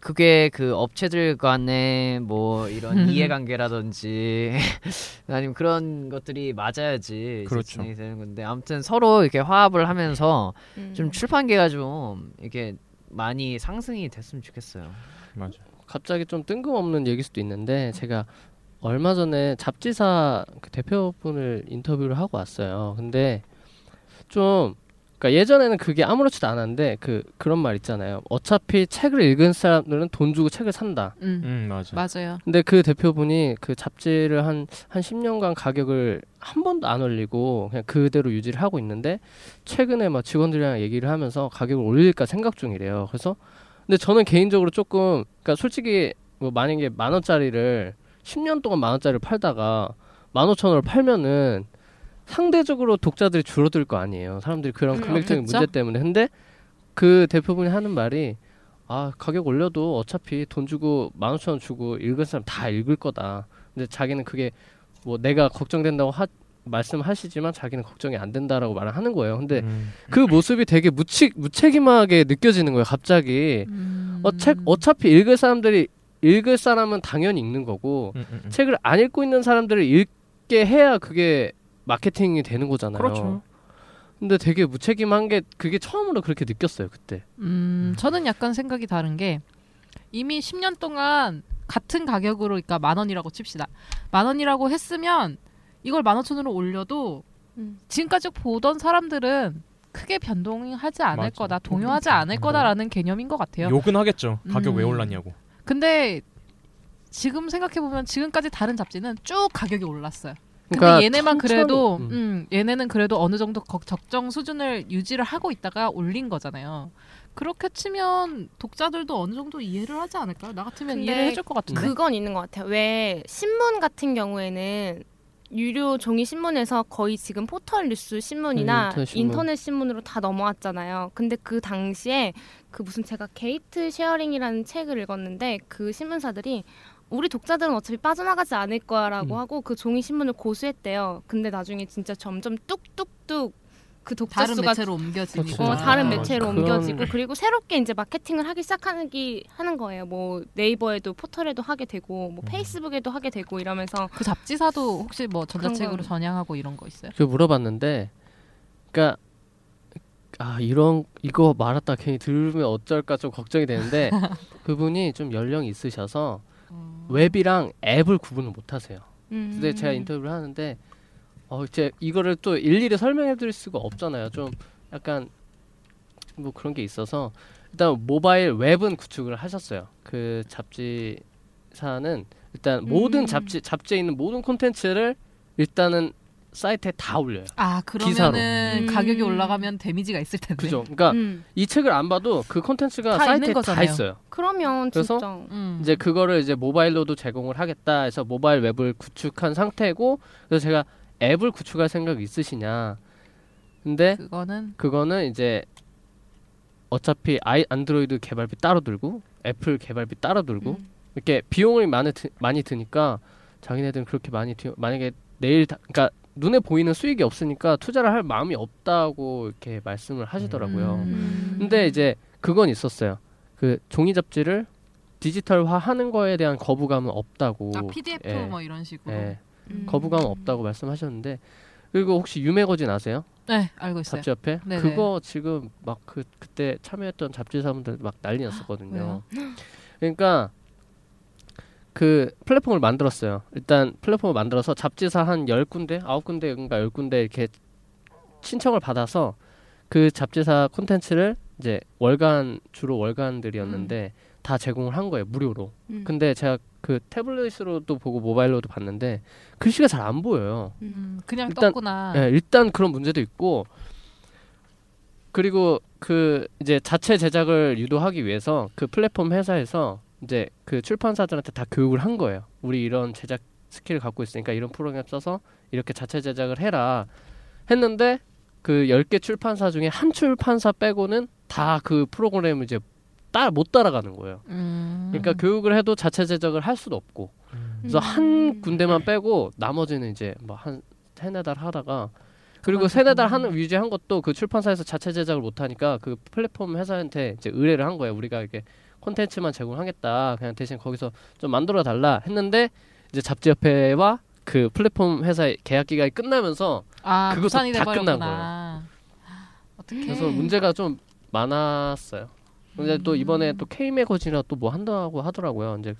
그게 그 업체들 간의 뭐 이런 음. 이해관계라든지 [LAUGHS] 아니면 그런 것들이 맞아야지 그렇죠. 진행이 되는 건데 아무튼 서로 이렇게 화합을 하면서 음. 좀 출판계가 좀 이렇게 많이 상승이 됐으면 좋겠어요. 맞아. 갑자기 좀 뜬금없는 얘기일 수도 있는데 제가 얼마 전에 잡지사 그 대표분을 인터뷰를 하고 왔어요. 근데 좀 그러니까 예전에는 그게 아무렇지도 않았는데 그 그런 말 있잖아요. 어차피 책을 읽은 사람들은 돈 주고 책을 산다. 음. 음 맞아. 맞아요. 근데 그 대표분이 그 잡지를 한, 한 10년간 가격을 한 번도 안 올리고 그냥 그대로 유지를 하고 있는데 최근에 막 직원들이랑 얘기를 하면서 가격을 올릴까 생각 중이래요. 그래서 근데 저는 개인적으로 조금 그러니까 솔직히 뭐 만약에 만 원짜리를 10년 동안 만 원짜리를 팔다가 만 오천 원을 팔면은 상대적으로 독자들이 줄어들 거 아니에요. 사람들이 그런 음, 금액적인. 문제 때문에. 근데 그 대표분이 하는 말이 아 가격 올려도 어차피 돈 주고 만 오천 원 주고 읽은 사람 다 읽을 거다. 근데 자기는 그게 뭐 내가 걱정된다고 하, 말씀하시지만 자기는 걱정이 안 된다라고 말을 하는 거예요. 근데 음. 그 모습이 되게 무책 무책임하게 느껴지는 거예요. 갑자기 음. 어 책 어차피 읽을 사람들이 읽을 사람은 당연히 읽는 거고 음, 음, 음. 책을 안 읽고 있는 사람들을 읽게 해야 그게 마케팅이 되는 거잖아요. 그렇죠. 근데 되게 무책임한 게 그게 처음으로 그렇게 느꼈어요 그때. 음, 저는 약간 생각이 다른 게 이미 10년 동안 같은 가격으로 그러니까 만 원이라고 칩시다. 만 원이라고 했으면 이걸 만 오천 원으로 올려도 음. 지금까지 보던 사람들은 크게 변동하지 않을 맞아. 거다, 동요하지 않을 거다라는 개념인 것 같아요. 욕은 하겠죠. 가격 왜 음. 올랐냐고. 근데 지금 생각해 보면 지금까지 다른 잡지는 쭉 가격이 올랐어요. 근데 그러니까 얘네만 천천히, 그래도 음. 음, 얘네는 그래도 어느 정도 거- 적정 수준을 유지를 하고 있다가 올린 거잖아요. 그렇게 치면 독자들도 어느 정도 이해를 하지 않을까요? 나 같으면 근데 이해를 해줄 것 같은데. 그건 있는 것 같아요. 왜 신문 같은 경우에는 유료 종이 신문에서 거의 지금 포털 뉴스 신문이나 네, 인터넷 신문. 인터넷 신문 으로 다 넘어왔잖아요. 근데 그 당시에 그 무슨 제가 게이트 쉐어링이라는 책을 읽었는데 그 신문사들이 우리 독자들은 어차피 빠져나가지 않을 거야라고 음. 하고 그 종이 신문을 고수했대요. 근데 나중에 진짜 점점 뚝뚝뚝 그 독자 다른 수가 매체로 옮겨지니까. 그렇죠. 어, 다른 아, 매체로 그런- 옮겨지고 그리고 새롭게 이제 마케팅을 하기 시작하는 게 하는 거예요. 뭐 네이버에도 포털에도 하게 되고 뭐 페이스북에도 하게 되고 이러면서 그 잡지사도 혹시 뭐 전자책으로 건- 전향하고 이런 거 있어요? 그 물어봤는데, 그러니까 아 이런 이거 말았다 괜히 들으면 어쩔까 좀 걱정이 되는데 [LAUGHS] 그분이 좀 연령이 있으셔서 웹이랑 앱을 구분을 못 하세요. 음. 근데 제가 인터뷰를 하는데 어 이제 이거를 또 일일이 설명해 드릴 수가 없잖아요. 좀 약간 뭐 그런 게 있어서 일단 모바일 웹은 구축을 하셨어요. 그 잡지사는 일단 모든 음. 잡지 잡지에 있는 모든 콘텐츠를 일단은 사이트에 다 올려요. 아 기사로. 그러면은 음. 가격이 올라가면 데미지가 있을 텐데. 그죠? 그러니까 음. 이 책을 안 봐도 그 콘텐츠가 다 사이트에 다. 있어요. 그러면 그래서 음. 이제 그거를 이제 모바일로도 제공을 하겠다 해서 모바일 웹을 구축한 상태고 그래서 제가 앱을 구축할 생각 있으시냐 근데 그거는 그거는 이제 어차피 아이 안드로이드 개발비 따로 들고 애플 개발비 따로 들고 음. 이렇게 비용이 많이 드, 많이 드니까 자기네들은 그렇게 많이 드, 만약에 내일 다, 그러니까 눈에 보이는 수익이 없으니까 투자를 할 마음이 없다고 이렇게 말씀을 하시더라고요. 음. 근데 이제 그건 있었어요. 그 종이 잡지를 디지털화 하는 거에 대한 거부감은 없다고. 아 PDF 예. 뭐 이런 식으로. 예. 음. 거부감은 없다고 말씀하셨는데 그리고 혹시 유매거진 아세요? 네 알고 있어요. 잡지 옆에 네네. 그거 지금 막 그 그때 참여했던 잡지사분들 막 난리 났었거든요. 그러니까 그 플랫폼을 만들었어요. 일단 플랫폼을 만들어서 잡지사 한 10군데, 9군데인가 10군데 이렇게 신청을 받아서 그 잡지사 콘텐츠를 이제 월간 주로 월간들이었는데 다 제공을 한 거예요. 무료로. 음. 근데 제가 그 태블릿으로도 보고 모바일로도 봤는데 글씨가 잘 안 보여요. 음, 그냥 일단- 떴구나. 예, 일단 그런 문제도 있고 그리고 그 이제 자체 제작을 유도하기 위해서 그 플랫폼 회사에서 이제 그 출판사들한테 다 교육을 한 거예요. 우리 이런 제작 스킬을 갖고 있으니까 이런 프로그램 써서 이렇게 자체 제작을 해라 했는데 그 10개 출판사 중에 한 출판사 빼고는 다 그 프로그램을 이제 따 못 따라가는 거예요. 음. 그러니까 교육을 해도 자체 제작을 할 수도 없고 그래서 한 군데만 빼고 나머지는 이제 뭐한 세네 달 하다가 그리고 세네 달 하는 유지한 것도 그 출판사에서 자체 제작을 못 하니까 그 플랫폼 회사한테 이제 의뢰를 한 거예요. 우리가 이렇게 콘텐츠만 제공하겠다. 그냥 대신 거기서 좀 만들어 달라 했는데 이제 잡지협회와 그 플랫폼 회사의 계약 기간이 끝나면서 아 그것도 다 끝난 돼버렸구나. 어떻게? 그래서 문제가 좀 많았어요. 근데 또 이번에 또 K 매거진이라 또 뭐 한다고 하더라고요. 이제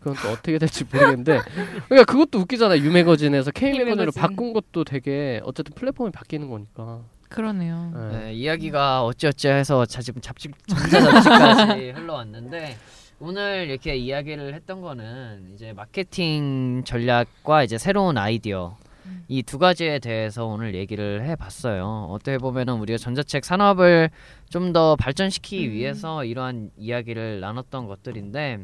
그건 또 어떻게 될지 모르겠는데 그러니까 그것도 웃기잖아요. 유 매거진에서 K 매거진으로 매거진. 바꾼 것도 되게 어쨌든 플랫폼이 바뀌는 거니까. 그러네요. 네. 네, 이야기가 어찌어찌 해서 자, 지금 잡지 전자잡지까지 [LAUGHS] 흘러왔는데 오늘 이렇게 이야기를 했던 거는 이제 마케팅 전략과 이제 새로운 아이디어 이두 가지에 대해서 오늘 얘기를 해봤어요. 어떻게 보면은 우리가 전자책 산업을 좀 더 발전시키기 위해서 이러한 이야기를 나눴던 것들인데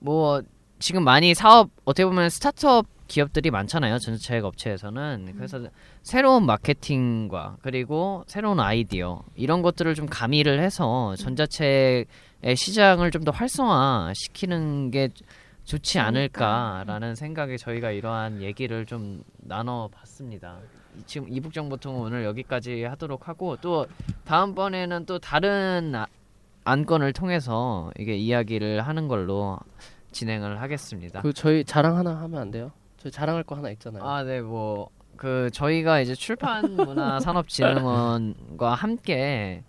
뭐 지금 많이 사업 어떻게 보면 스타트업 기업들이 많잖아요. 전자책 업체에서는 그래서 새로운 마케팅과 그리고 새로운 아이디어 이런 것들을 좀 가미를 해서 전자책의 시장을 좀 더 활성화 시키는 게 좋지 않을까라는 생각에 저희가 이러한 얘기를 좀 나눠봤습니다. 지금 이북정 보통은 오늘 여기까지 하도록 하고 또 다음번에는 또 다른 아- 안건을 통해서 이게 이야기를 하는 걸로 진행을 하겠습니다. 그 저희 자랑 하나 하면 안 돼요? 저희 자랑할 거 하나 있잖아요. 아, 네, 뭐, 그, 저희가 이제 출판문화산업진흥원과 [LAUGHS] 함께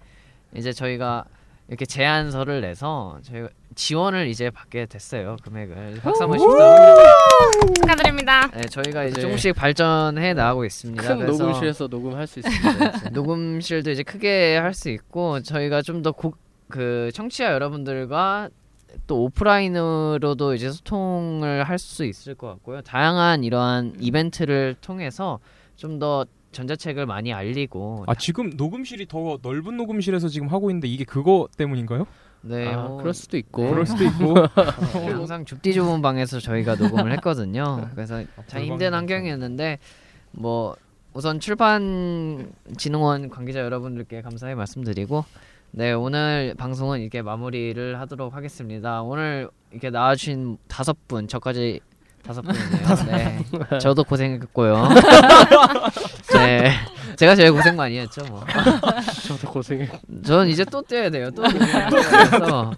이제 저희가 이렇게 제안서를 내서 저희가 지원을 이제 받게 됐어요, 금액을. 박수 한번 칩시다. 축하드립니다. 네, 저희가 이제 네. 조금씩 발전해 나가고 있습니다. 큰 그래서 녹음실에서 녹음할 수 있습니다. [LAUGHS] 녹음실도 이제 크게 할 수 있고 저희가 좀 더 그 청취자 여러분들과 또 오프라인으로도 이제 소통을 할 수 있을 것 같고요. 다양한 이러한 이벤트를 통해서 좀 더 전자책을 많이 알리고 아 지금 녹음실이 더 넓은 녹음실에서 지금 하고 있는데 이게 그거 때문인가요? 네, 아, 뭐, 그럴 수도 있고. 그럴 수도 있고 [LAUGHS] 네, 항상 좁디 좁은 방에서 저희가 녹음을 했거든요. 그래서 참 힘든. 환경이었는데 뭐 우선 출판진흥원 관계자 여러분들께 감사의 말씀드리고 네 오늘 방송은 이렇게 마무리를 하도록 하겠습니다. 오늘 이렇게 나와주신 다섯 분 저까지 다섯 분이네요. [LAUGHS] 네 저도 고생했고요. [LAUGHS] 네 제가 제일 고생 많이 했죠 뭐. 저도 고생해. 저는 이제 또 뛰어야 돼요. 또 그래서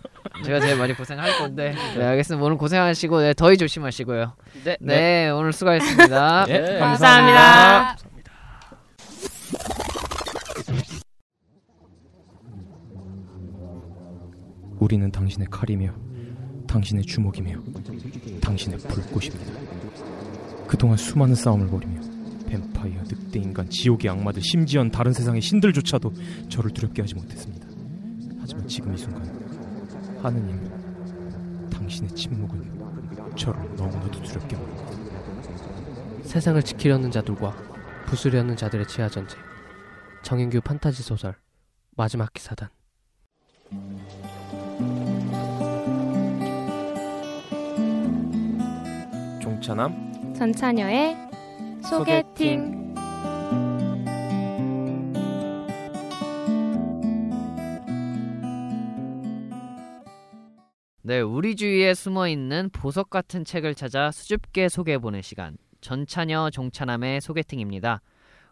제가 제일 많이 고생할 건데. 네, 알겠습니다. 오늘 고생하시고 네, 더위 조심하시고요. 네, 네, 오늘 수고하셨습니다. 네, 감사합니다. 우리는 당신의 칼이며 당신의 주먹이며 당신의 불꽃입니다. 그동안 수많은 싸움을 벌이며 뱀파이어, 늑대 인간, 지옥의 악마들, 심지어 다른 세상의 신들조차도 저를 두렵게 하지 못했습니다. 하지만 지금 이 순간 하느님, 당신의 침묵은 저를 너무나도 두렵게 합니다. 세상을 지키려는 자들과 부수려는 자들의 지하 전쟁. 정인규 판타지 소설 마지막 기사단. 종차남 전차녀의 소개팅. 네, 우리 주위에 숨어 있는 보석 같은 책을 찾아 수줍게 소개해 보는 시간. 전차녀 종차남의 소개팅입니다.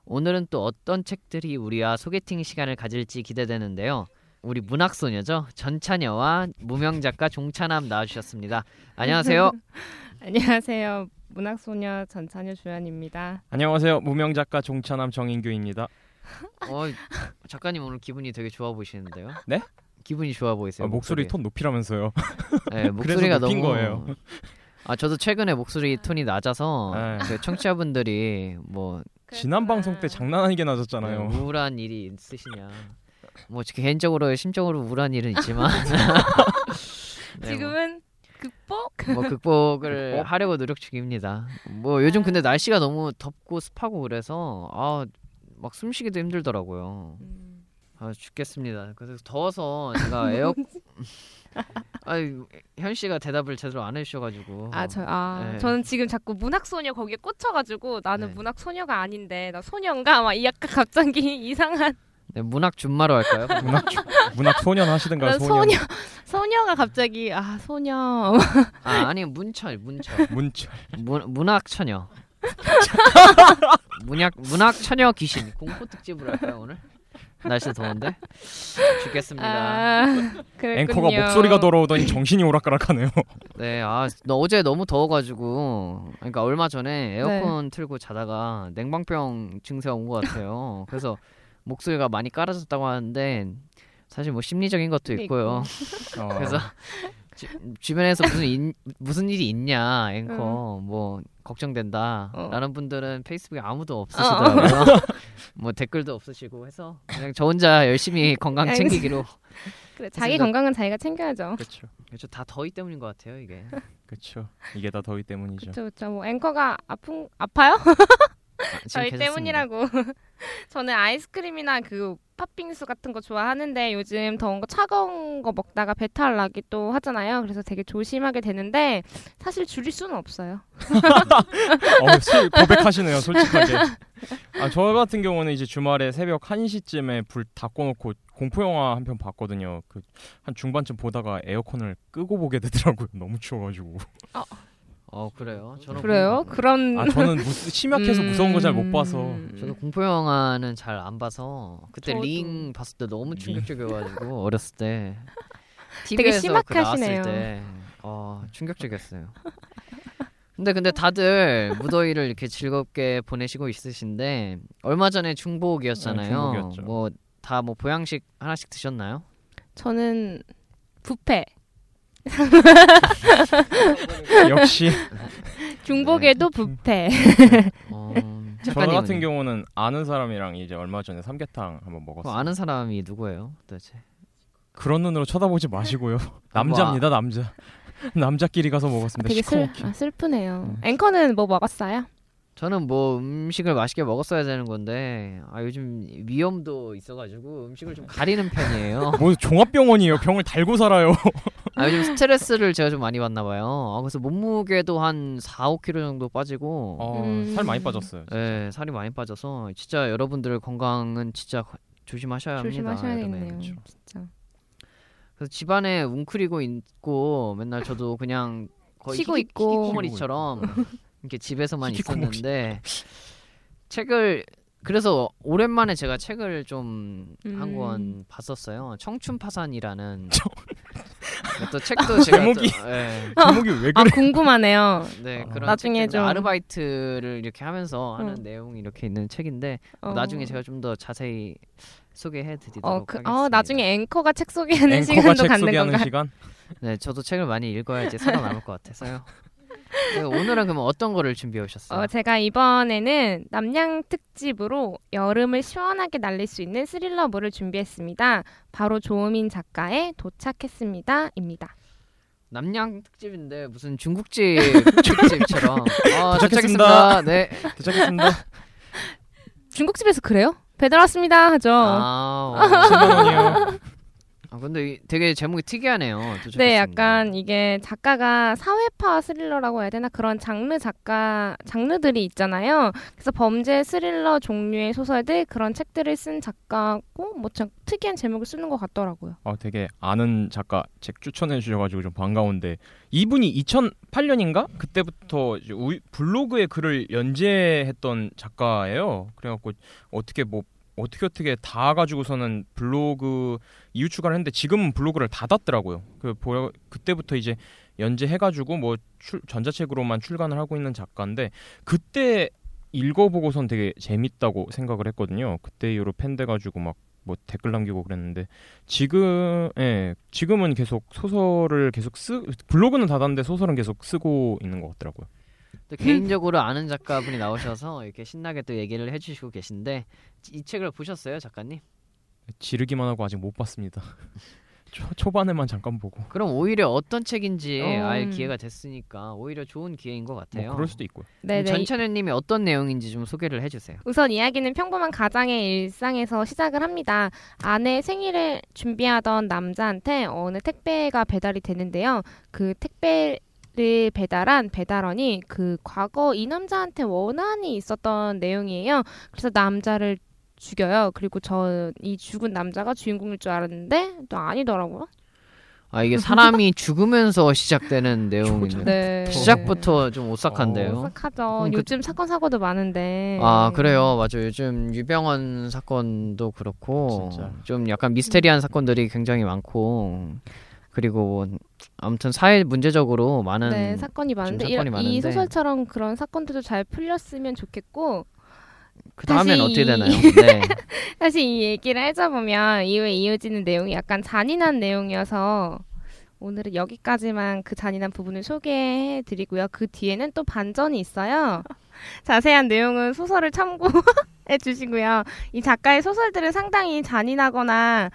오늘은 또 어떤 책들이 우리와 소개팅 시간을 가질지 기대되는데요. 우리 문학소녀죠. 전차녀와 무명 작가 종차남 나와주셨습니다. 안녕하세요. [LAUGHS] 안녕하세요. 문학소녀 전차녀 주연입니다. 안녕하세요. 무명 작가 종차남 정인규입니다. 어, 작가님 오늘 기분이 되게 좋아 보이시는데요. 네? 기분이 좋아 보이세요. 아, 목소리 톤 높이라면서요. 네, [LAUGHS] 목소리가 그래서 높인 너무 거예요. 아 저도 최근에 목소리 톤이 낮아서 네. 그 청취자분들이 뭐 지난 방송 때 장난 아니게 낮았잖아요. 네, 우울한 일이 있으시냐. 뭐 개인적으로 심적으로 우울한 일은 있지만 [LAUGHS] [LAUGHS] 네, 지금은 극복? 뭐, 뭐 극복을 극복? 하려고 노력 중입니다. 뭐 요즘 근데 날씨가 너무 덥고 습하고 그래서 아 막 숨쉬기도 힘들더라고요. 음. 아 죽겠습니다. 그래서 더워서 제가 [LAUGHS] 에어 아현 씨가 대답을 제대로 안 해주셔가지고 아, 저, 아, 네. 저는 지금 자꾸 문학 소녀 거기에 꽂혀가지고 나는 네. 문학 소녀가 아닌데, 나 소녀인가? 막 이 약간 갑자기 이상한. 네, 문학 준마로 할까요? 문학 문학 소년 하시든가. 소녀, 소녀가 갑자기, 아, 소녀. [LAUGHS] 아 아니 문철 문철 문철. 문 문학 처녀 [LAUGHS] 문학 문학 처녀 귀신 공포 특집으로 할까요 오늘 날씨 더운데 죽겠습니다. 아. 앵커가 목소리가 돌아오더니 정신이 오락가락하네요. 네, 아, 너 어제 너무 더워가지고, 그러니까 얼마 전에 에어컨 네. 틀고 자다가 냉방병 증세가 온 것 같아요. 그래서 목소리가 많이 깔아졌다고 하는데 사실 뭐 심리적인 것도 있고요. 어, [LAUGHS] 그래서 주, 주변에서 무슨 인- 무슨 일이 있냐 앵커 뭐 걱정된다 어. 라는 분들은 페이스북에 아무도 없으시더라고요. [LAUGHS] 뭐 댓글도 없으시고 해서 그냥 저 혼자 열심히 [LAUGHS] 건강. 챙기기로 그래, 자기 건강은 자기가 챙겨야죠. 그렇죠. 그렇죠 다 더위 때문인 것 같아요 이게. 그렇죠. 이게 다 더위 때문이죠. 그쵸. 뭐, 앵커가 아픈, 아파요? 아, 저희. 때문이라고. [LAUGHS] 저는 아이스크림이나 그 팥빙수 같은 거 좋아하는데 요즘 더운 거 차가운 거 먹다가 배탈 나기 또 하잖아요. 그래서 되게 조심하게 되는데 사실 줄일 수는 없어요. [LAUGHS] 어, 술 고백하시네요, 솔직하게. [LAUGHS] 아, 저 같은 경우는 이제 주말에 새벽 1시쯤에 불 다 꺼놓고 공포 영화 한 편 봤거든요. 그 한 중반쯤 보다가 에어컨을 끄고 보게 되더라고요. 너무 추워가지고. 어 그래요? 저는 그래요? 그런 아, 저는 무, [LAUGHS] 심약해서 무서운 거 잘 못 봐서. 음. 저도 공포 영화는 잘 안 봐서 그때 저도. 링 봤을 때 너무 링. 충격적이어가지고 [LAUGHS] 어렸을 때 되게 그 심각하시네요. 때 어, 충격적이었어요. 근데 근데 다들 무더위를 이렇게 즐겁게 보내시고 있으신데 얼마 전에 중복이었잖아요. 네, 중복이었죠. 뭐다뭐 보양식 하나씩 드셨나요? 저는 부패. 역시 [LAUGHS] 중복에도 부패. 어, [LAUGHS] 저 작가님은요? 같은 경우는 아는 사람이랑 이제 얼마 전에 삼계탕 한번 먹었어요. 아는 사람이 누구예요, 도대체? 그런 눈으로 쳐다보지 마시고요. [LAUGHS] 뭐 남자입니다, 남자. 남자끼리 가서 먹었습니다. 되게 슬, 시커멓게. 아, 슬프네요. 음. 앵커는 뭐 먹었어요? 저는 뭐 음식을 맛있게 먹었어야 되는 건데 아 요즘 위염도 있어가지고 음식을 좀 가리는 편이에요. 뭐 종합병원이에요. 병을 달고 살아요. 아 요즘 스트레스를 제가 좀 많이 받나 봐요. 아, 그래서 몸무게도 한 4, 5kg 정도 빠지고 어, 음. 살 많이 빠졌어요. 네, 살이 많이 빠져서 진짜 여러분들 건강은 진짜 거- 조심하셔야 합니다. 조심하셔야겠네요. 여름에. 진짜. 그래서 집안에 웅크리고 있고 맨날 저도 그냥 거의 쉬고 히키- 있고. 히키코모리처럼 이렇게 집에서만. 있었는데 책을 그래서 오랜만에 제가 책을 좀한 음. 권 봤었어요. 청춘 파산이라는 또 책도 [LAUGHS] 제가 제목이- 또, 예. [LAUGHS] 제목이 왜아 그래? 궁금하네요. 네, 어. 그런 나중에 좀- 아르바이트를 이렇게 하면서 하는 어. 내용이 이렇게 있는 책인데 어. 나중에 제가 좀 더 자세히 소개해드리도록 어, 그, 하겠습니다. 어, 나중에 앵커가 책 소개하는 앵커가 시간도 책 갖는 소개하는 건가요? 시간? 네, 저도 책을 많이 읽어야지 살아남을 것 같아서요. [LAUGHS] 네, 오늘은 그럼 어떤 거를 준비해 오셨어요? 어, 제가 이번에는 남양 특집으로 여름을 시원하게 날릴 수 있는 스릴러물을 준비했습니다. 바로 조우민 작가의 도착했습니다입니다. 남양 특집인데 무슨 중국집 [LAUGHS] 특집처럼 어, 도착했습니다. 네. 도착했습니다. 중국집에서 그래요? 배달 왔습니다 하죠. 아, 어. [LAUGHS] 7만 원이요. 아, 근데 이- 되게 제목이 특이하네요. 네, 도착했습니다. 약간 이게 작가가 사회파 스릴러라고 해야 되나 그런 장르 작가 장르들이 있잖아요. 그래서 범죄 스릴러 종류의 소설들 그런 책들을 쓴 작가고 뭐 참 특이한 제목을 쓰는 것 같더라고요. 아, 되게 아는 작가 책 추천해 주셔가지고 좀 반가운데 이분이 2008년인가 그때부터 이제 우- 블로그에 글을 연재했던 작가예요. 그래갖고 어떻게 뭐 어떻게 어떻게 다 가지고서는 블로그 이유 추가를 했는데 지금은 블로그를 닫았더라고요. 그 보여 그때부터 이제 연재해가지고 뭐 출, 전자책으로만 출간을 하고 있는 작가인데 그때 읽어보고선 되게 재밌다고 생각을 했거든요. 그때 이후로 팬 돼가지고 막 뭐 댓글 남기고 그랬는데 지금 예 지금은 계속 소설을 계속 쓰 블로그는 닫았는데 소설은 계속 쓰고 있는 것 같더라고요. 또 개인적으로 아는 작가분이 나오셔서 이렇게 신나게 또 얘기를 해주시고 계신데 이 책을 보셨어요, 작가님? 지르기만 하고 아직 못 봤습니다. [LAUGHS] 초, 초반에만 잠깐 보고. 그럼 오히려 어떤 책인지 어. 알 기회가 됐으니까 오히려 좋은 기회인 것 같아요. 뭐 그럴 수도 있고요. 네, 네. 전찬현님이 어떤 내용인지 좀 소개를 해주세요. 우선 이야기는 평범한 가장의 일상에서 시작을 합니다. 아내 생일을 준비하던 남자한테 어느 택배가 배달이 되는데요. 그 택배 를 배달한 배달원이 그 과거 이 남자한테 원한이 있었던 내용이에요. 그래서 남자를 죽여요. 그리고 저 이 죽은 남자가 주인공일 줄 알았는데 또 아니더라고요. 아 이게 사람이 [LAUGHS] 죽으면서 시작되는 내용인데 네. 시작부터 좀 오싹한데요. 오싹하죠. 음, 그- 요즘 사건 사고도 많은데. 아 그래요, 맞아요. 요즘 유병헌 사건도 그렇고 진짜. 좀 약간 미스테리한 사건들이 굉장히 많고 그리고 아무튼 사회 문제적으로 많은 네, 사건이 많은데, 사건이 이- 많은데. 이 소설처럼 그런 사건들도 잘 풀렸으면 좋겠고 그 다음엔 어떻게 이- 되나요? [LAUGHS] 네. 사실 이 얘기를 해줘보면 이후에 이어지는 내용이 약간 잔인한 내용이어서 오늘은 여기까지만 그 잔인한 부분을 소개해드리고요. 그 뒤에는 또 반전이 있어요. [LAUGHS] 자세한 내용은 소설을 참고해 [LAUGHS] 주시고요. 이 작가의 소설들은 상당히 잔인하거나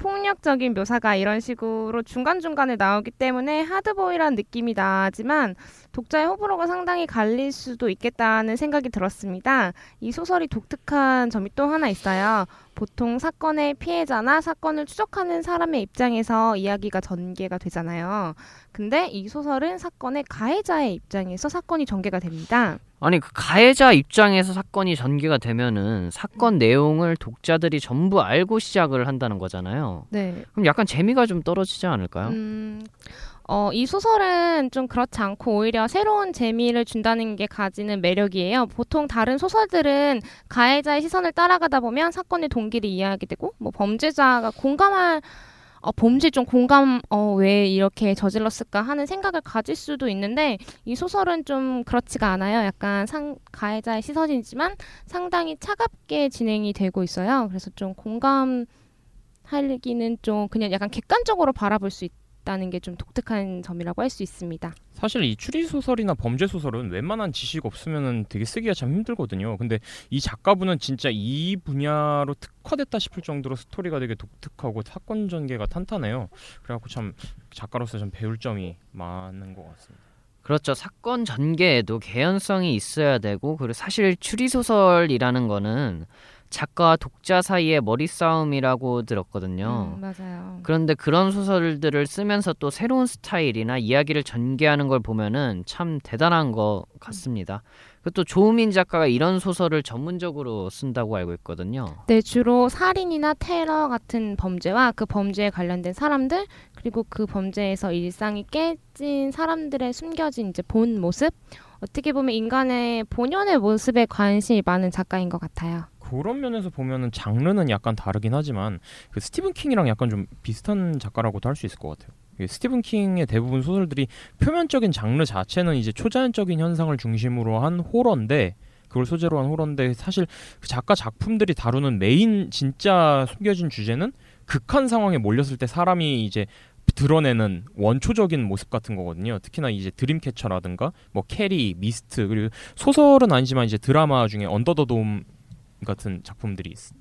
폭력적인 묘사가 이런 식으로 중간중간에 나오기 때문에 하드보이란 느낌이 나지만 독자의 호불호가 상당히 갈릴 수도 있겠다는 생각이 들었습니다. 이 소설이 독특한 점이 또 하나 있어요. 보통 사건의 피해자나 사건을 추적하는 사람의 입장에서 이야기가 전개가 되잖아요. 근데 이 소설은 사건의 가해자의 입장에서 사건이 전개가 됩니다. 아니 그 가해자 입장에서 사건이 전개가 되면은 사건 내용을 독자들이 전부 알고 시작을 한다는 거잖아요. 네. 그럼 약간 재미가 좀 떨어지지 않을까요? 음, 어, 이 소설은 좀 그렇지 않고 오히려 새로운 재미를 준다는 게 가지는 매력이에요. 보통 다른 소설들은 가해자의 시선을 따라가다 보면 사건의 동기를 이해하게 되고, 뭐 범죄자가 공감할 어, 범죄 좀 공감, 어, 왜 이렇게 저질렀을까 하는 생각을 가질 수도 있는데, 이 소설은 좀 그렇지가 않아요. 약간 상, 가해자의 시선이지만 상당히 차갑게 진행이 되고 있어요. 그래서 좀 공감하기는 좀 그냥 약간 객관적으로 바라볼 수 있다 는 게 좀 독특한 점이라고 할 수 있습니다. 사실 이 추리 소설이나 범죄 소설은 웬만한 지식 없으면은 되게 쓰기가 참 힘들거든요. 근데 이 작가분은 진짜 이 분야로 특화됐다 싶을 정도로 스토리가 되게 독특하고 사건 전개가 탄탄해요. 그래갖고 참 작가로서 좀 배울 점이 많은 것 같습니다. 그렇죠. 사건 전개에도 개연성이 있어야 되고 그리고 사실 추리 소설이라는 거는 작가와 독자 사이의 머리 싸움이라고 들었거든요. 음, 맞아요. 그런데 그런 소설들을 쓰면서 또 새로운 스타일이나 이야기를 전개하는 걸 보면은 참 대단한 것 같습니다. 그리고 또 조우민 작가가 이런 소설을 전문적으로 쓴다고 알고 있거든요. 네, 주로 살인이나 테러 같은 범죄와 그 범죄에 관련된 사람들 그리고 그 범죄에서 일상이 깨진 사람들의 숨겨진 이제 본 모습 어떻게 보면 인간의 본연의 모습에 관심이 많은 작가인 것 같아요. 그런 면에서 보면은 장르는 약간 다르긴 하지만 그 스티븐 킹이랑 약간 좀 비슷한 작가라고도 할 수 있을 것 같아요. 이 스티븐 킹의 대부분 소설들이 표면적인 장르 자체는 이제 초자연적인 현상을 중심으로 한 호러인데 그걸 소재로 한 호러인데 사실 그 작가 작품들이 다루는 메인 진짜 숨겨진 주제는 극한 상황에 몰렸을 때 사람이 이제 드러내는 원초적인 모습 같은 거거든요. 특히나 이제 드림캐쳐라든가 뭐 캐리, 미스트 그리고 소설은 아니지만 이제 드라마 중에 언더 더 돔 같은 작품들이 있-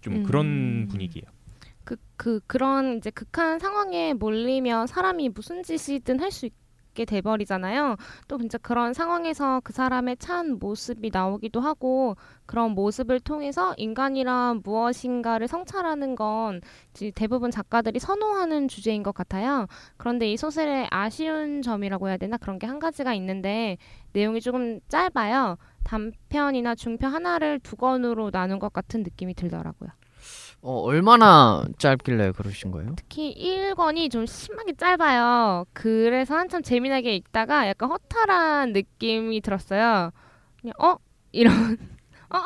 좀 음. 그런 분위기예요. 그, 그, 그런 이제 극한 상황에 몰리면 사람이 무슨 짓이든 할 수 있게 돼버리잖아요. 또 진짜 그런 상황에서 그 사람의 참모습이 나오기도 하고 그런 모습을 통해서 인간이란 무엇인가를 성찰하는 건 이제 대부분 작가들이 선호하는 주제인 것 같아요. 그런데 이 소설의 아쉬운 점이라고 해야 되나 그런 게 한 가지가 있는데 내용이 조금 짧아요. 단편이나 중편 하나를 두 권으로 나눈 것 같은 느낌이 들더라고요. 어, 얼마나 짧길래 그러신 거예요? 특히 1권이 좀 심하게 짧아요. 그래서 한참 재미나게 읽다가 약간 허탈한 느낌이 들었어요. 그냥 어? 이런 [LAUGHS] 어?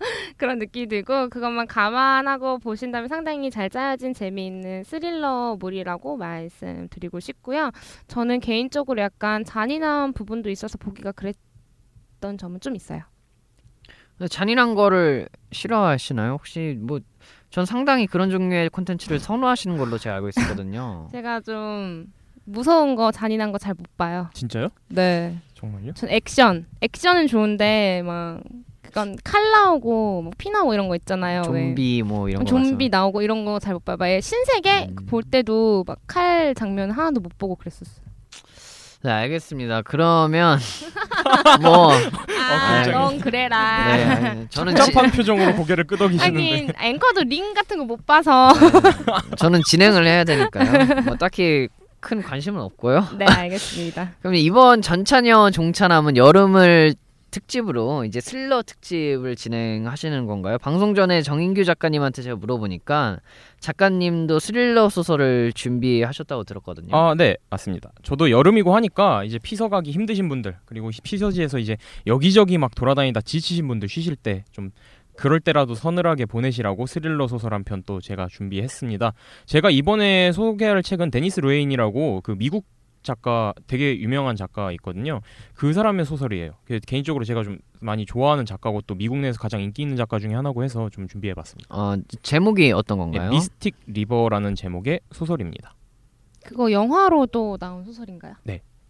[LAUGHS] 그런 느낌이 들고 그것만 감안하고 보신다면 상당히 잘 짜여진 재미있는 스릴러물이라고 말씀드리고 싶고요. 저는 개인적으로 약간 잔인한 부분도 있어서 보기가 그랬 던 점은 좀 있어요. 잔인한 거를 싫어하시나요? 혹시 뭐 전 상당히 그런 종류의 콘텐츠를 선호하시는 걸로 제가 알고 있었거든요. [LAUGHS] 제가 좀 무서운 거 잔인한 거 잘 못 봐요. 진짜요? 네. 정말요? 전 액션. 액션은 좋은데 막 그건 칼 나오고 뭐피 나오고 이런 거 있잖아요. 왜. 좀비 뭐 이런 거 좀비 나오고 이런 거 잘 못 봐요. 막 신세계 음. 볼 때도 막 칼 장면 하나도 못 보고 그랬었어요. 네, 알겠습니다. 그러면 [LAUGHS] 뭐 아, 굉장히- 넌 그래라. 네, 아니, 저는 지, 착잡한 표정으로 고개를 끄덕이시는데 하긴 앵커도 링 같은 거 못 봐서. 저는 진행을 해야 되니까요. 뭐 딱히 큰 관심은 없고요. 네, 알겠습니다. [LAUGHS] 그럼 이번 전차녀 종차남은 여름을 특집으로 이제 스릴러 특집을 진행하시는 건가요? 방송 전에 정인규 작가님한테 제가 물어보니까 작가님도 스릴러 소설을 준비하셨다고 들었거든요. 아, 네, 맞습니다. 저도 여름이고 하니까 이제 피서 가기 힘드신 분들 그리고 피서지에서 이제 여기저기 막 돌아다니다 지치신 분들 쉬실 때 좀 그럴 때라도 서늘하게 보내시라고 스릴러 소설 한 편 또 제가 준비했습니다. 제가 이번에 소개할 책은 데니스 루헤인이라고 그 미국 작가 되게 유명한 작가 있거든요. 그 사람의 소설이에요. 그 개인적으로 제가 좀 많이 좋아하는 작가고 또 미국 내에서 가장 인기 있는 작가 중에 하나고 해서 좀 준비해봤습니다. 어, 제목이 어떤 예, 건가요? 미스틱 리버라는 제목의 소설입니다. 그거 영화로도 나온 소설인가요?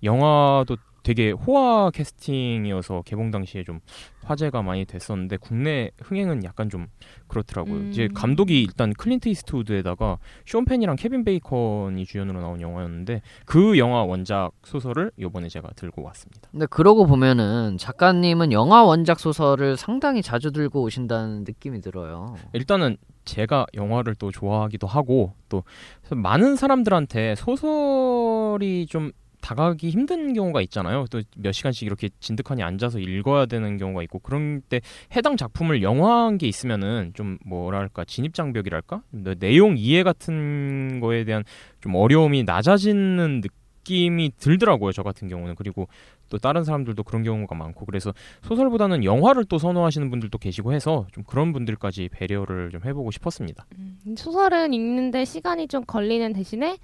영화도 되게 호화 캐스팅이어서 개봉 당시에 좀 화제가 많이 됐었는데 국내 흥행은 약간 좀 그렇더라고요. 음. 이제 감독이 일단 클린트 이스트우드에다가 쇼 펜이랑 케빈 베이컨이 주연으로 나온 영화였는데 그 영화 원작 소설을 이번에 제가 들고 왔습니다. 근데 그러고 보면은 작가님은 영화 원작 소설을 상당히 자주 들고 오신다는 느낌이 들어요. 일단은 제가 영화를 또 좋아하기도 하고 또 많은 사람들한테 소설이 좀 다가가기 힘든 경우가 있잖아요. 또 몇 시간씩 이렇게 진득하니 앉아서 읽어야 되는 경우가 있고 그런 때 해당 작품을 영화한 게 있으면은 좀 뭐랄까 진입 장벽이랄까 내- 내용 이해 같은 거에 대한 좀 어려움이 낮아지는 느낌이 들더라고요. 저 같은 경우는 그리고 또 다른 사람들도 그런 경우가 많고 그래서 소설보다는 영화를 또 선호하시는 분들도 계시고 해서 좀 그런 분들까지 배려를 좀 해보고 싶었습니다. 음, 소설은 읽는데 시간이 좀 걸리는 대신에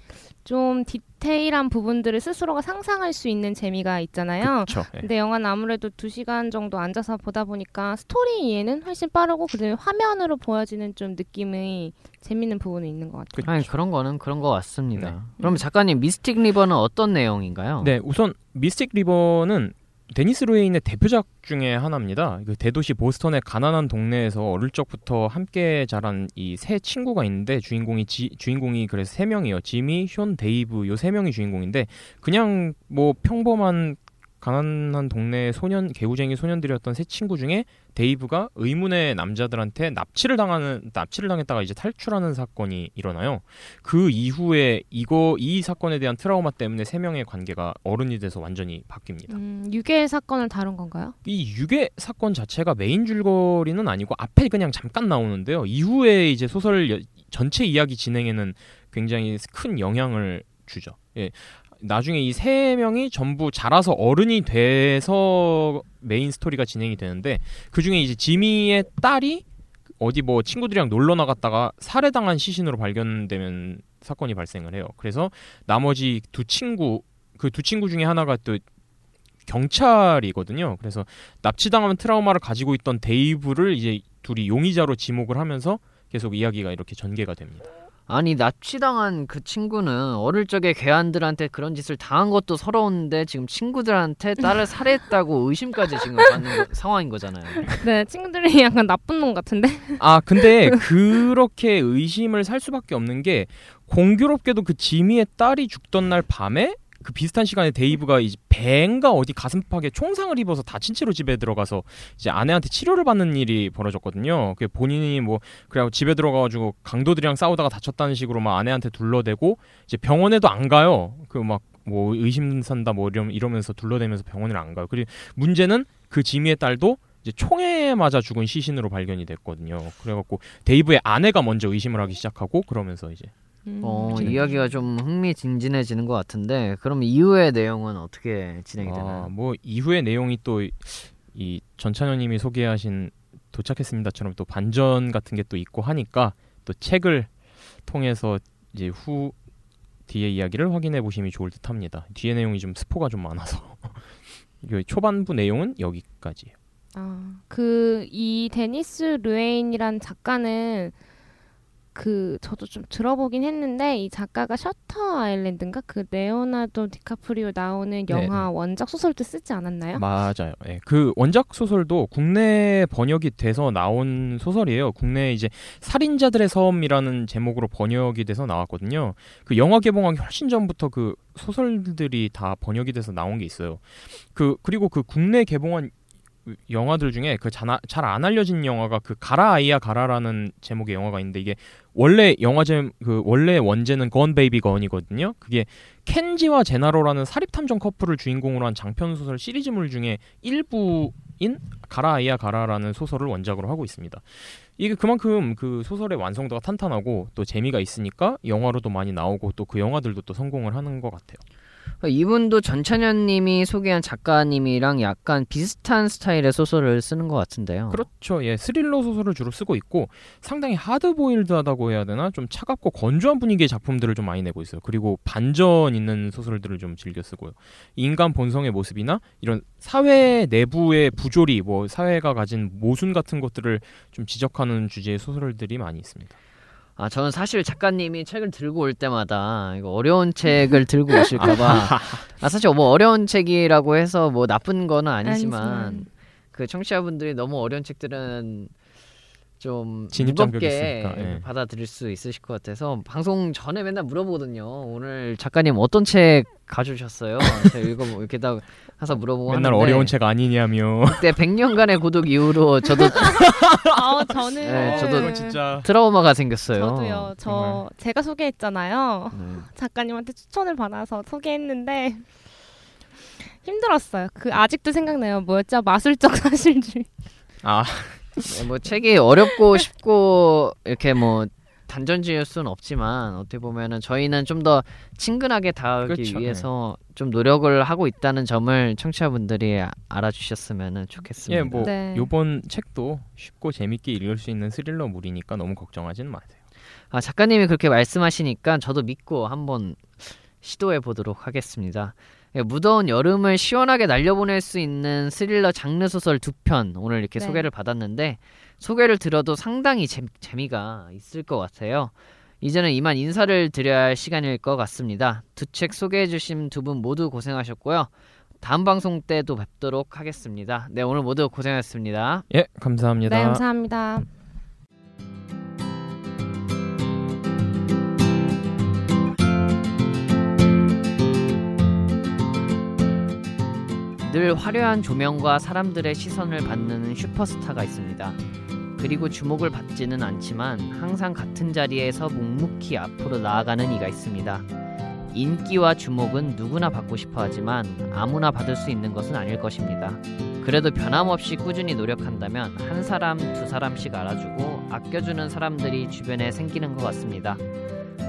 좀 디테일한 부분들을 스스로가 상상할 수 있는 재미가 있잖아요. 그렇죠. 근데 영화는 아무래도 두 시간 정도 앉아서 보다 보니까 스토리 이해는 훨씬 빠르고 그다음에 화면으로 보여지는 좀 느낌이 재밌는 부분이 있는 것 같아요. 아니 그런 거는 그런 거 같습니다. 네. 그럼 작가님 미스틱 리버는 어떤 내용인가요? 네, 우선 미스틱 리버는 데니스 루헤인의 대표작 중에 하나입니다. 그 대도시 보스턴의 가난한 동네에서 어릴 적부터 함께 자란 이 세 친구가 있는데 주인공이 지, 주인공이 그래서 세 명이에요. 지미, 숀, 데이브 요 세 명이 주인공인데 그냥 뭐 평범한 가난한 동네 소년 개구쟁이 소년들이었던 세 친구 중에 데이브가 의문의 남자들한테 납치를 당하는 납치를 당했다가 이제 탈출하는 사건이 일어나요. 그 이후에 이거 이 사건에 대한 트라우마 때문에 세 명의 관계가 어른이 돼서 완전히 바뀝니다. 음, 유괴 사건을 다룬 건가요? 이 유괴 사건 자체가 메인 줄거리는 아니고 앞에 그냥 잠깐 나오는데요. 이후에 이제 소설 여- 전체 이야기 진행에는 굉장히 큰 영향을 주죠. 예. 나중에 이 세 명이 전부 자라서 어른이 돼서 메인 스토리가 진행이 되는데 그 중에 이제 지미의 딸이 어디 뭐 친구들이랑 놀러 나갔다가 살해당한 시신으로 발견되는 사건이 발생을 해요. 그래서 나머지 두 친구 그 두 친구 중에 하나가 또 경찰이거든요. 그래서 납치당한 트라우마를 가지고 있던 데이브를 이제 둘이 용의자로 지목을 하면서 계속 이야기가 이렇게 전개가 됩니다. 아니 납치당한 그 친구는 어릴 적에 괴한들한테 그런 짓을 당한 것도 서러운데 지금 친구들한테 딸을 [LAUGHS] 살해했다고 의심까지 지금 받는 거- 상황인 거잖아요. 네, 친구들이 약간 나쁜 놈 같은데. 아 근데 [LAUGHS] 그렇게 의심을 살 수밖에 없는 게 공교롭게도 그 지미의 딸이 죽던 날 밤에 그 비슷한 시간에 데이브가 이제 배인가 어디 가슴팍에 총상을 입어서 다친 채로 집에 들어가서 이제 아내한테 치료를 받는 일이 벌어졌거든요. 그 본인이 뭐 그러고 집에 들어가가지고 강도들이랑 싸우다가 다쳤다는 식으로 막 아내한테 둘러대고 이제 병원에도 안 가요. 그 막 뭐 의심 산다 뭐 이러, 이러면서 둘러대면서 병원을 안 가요. 그리고 문제는 그 지미의 딸도 이제 총에 맞아 죽은 시신으로 발견이 됐거든요. 그래갖고 데이브의 아내가 먼저 의심을 하기 시작하고 그러면서 이제 어 진행이 이야기가 좀 흥미진진해지는 것 같은데 그럼 이후의 내용은 어떻게 진행이 아, 되나요? 뭐 이후의 내용이 또 이 전찬현님이 소개하신 도착했습니다처럼 또 반전 같은 게 또 있고 하니까 또 책을 통해서 이제 후 뒤의 이야기를 확인해 보시면 좋을 듯합니다. 뒤의 내용이 좀 스포가 좀 많아서 [LAUGHS] 이 초반부 내용은 여기까지예요. 아, 그 이 데니스 루헤인이란 작가는 그 저도 좀 들어보긴 했는데 이 작가가 셔터 아일랜드인가 그 레오나르도 디카프리오 나오는 영화 원작 소설도 쓰지 않았나요? 맞아요. 예. 그 원작 소설도 국내 번역이 돼서 나온 소설이에요. 국내 이제 살인자들의 섬이라는 제목으로 번역이 돼서 나왔거든요. 그 영화 개봉하기 훨씬 전부터 그 소설들이 다 번역이 돼서 나온 게 있어요. 그 그리고 그 국내 개봉한 영화들 중에 그 잘 안 알려진 영화가 그 가라 아이야 가라라는 제목의 영화가 있는데 이게 원래 영화제 그 원래 원제는 Gone Baby Gone이거든요. 그게 켄지와 제나로라는 사립 탐정 커플을 주인공으로 한 장편 소설 시리즈물 중에 일부인 가라 아이야 가라라는 소설을 원작으로 하고 있습니다. 이게 그만큼 그 소설의 완성도가 탄탄하고 또 재미가 있으니까 영화로도 많이 나오고 또 그 영화들도 또 성공을 하는 것 같아요. 이분도 전찬현님이 소개한 작가님이랑 약간 비슷한 스타일의 소설을 쓰는 것 같은데요. 그렇죠. 예, 스릴러 소설을 주로 쓰고 있고 상당히 하드보일드하다고 해야 되나 좀 차갑고 건조한 분위기의 작품들을 좀 많이 내고 있어요. 그리고 반전 있는 소설들을 좀 즐겨 쓰고요. 인간 본성의 모습이나 이런 사회 내부의 부조리, 뭐 사회가 가진 모순 같은 것들을 좀 지적하는 주제의 소설들이 많이 있습니다. 아 저는 사실 작가님이 책을 들고 올 때마다 이거 어려운 책을 들고 오실까봐 [LAUGHS] 아 사실 뭐 어려운 책이라고 해서 뭐 나쁜 거는 아니지만 아니지만. 그 청취자분들이 너무 어려운 책들은 좀 진입 장벽이 무겁게 있으니까, 예. 받아들일 수 있으실 것 같아서 방송 전에 맨날 물어보거든요. 오늘 작가님 어떤 책 가져오셨어요? 제가 [LAUGHS] 읽어보 이렇게 다 해서 물어보고 맨날 하는데 어려운 책 아니냐며. 그때 100년간의 고독 이후로 저도 [LAUGHS] 아, 저는 네, 저도 진짜 트라우마가 생겼어요. 저도요. 저 정말. 제가 소개했잖아요. 네. 작가님한테 추천을 받아서 소개했는데 힘들었어요. 그 아직도 생각나요. 뭐였죠? 마술적 사실주의. 아 네, 뭐 책이 어렵고 쉽고 이렇게 뭐 단전 지을 수는 없지만 어떻게 보면은 저희는 좀 더 친근하게 다가가기 그렇죠, 위해서 좀 노력을 하고 있다는 점을 청취자분들이 아- 알아주셨으면 좋겠습니다. 예, 뭐 네. 요번 책도 쉽고 재밌게 읽을 수 있는 스릴러물이니까 너무 걱정하지는 마세요. 아, 작가님이 그렇게 말씀하시니까 저도 믿고 한번 시도해 보도록 하겠습니다. 예, 무더운 여름을 시원하게 날려보낼 수 있는 스릴러 장르 소설 두 편 오늘 이렇게 네. 소개를 받았는데 소개를 들어도 상당히 재, 재미가 있을 것 같아요. 이제는 이만 인사를 드려야 할 시간일 것 같습니다. 두 책 소개해 주신 두 분 모두 고생하셨고요. 다음 방송 때도 뵙도록 하겠습니다. 네, 오늘 모두 고생하셨습니다. 예, 감사합니다. 네, 감사합니다. 늘 화려한 조명과 사람들의 시선을 받는 슈퍼스타가 있습니다. 그리고 주목을 받지는 않지만 항상 같은 자리에서 묵묵히 앞으로 나아가는 이가 있습니다. 인기와 주목은 누구나 받고 싶어 하지만 아무나 받을 수 있는 것은 아닐 것입니다. 그래도 변함없이 꾸준히 노력한다면 한 사람, 두 사람씩 알아주고 아껴주는 사람들이 주변에 생기는 것 같습니다.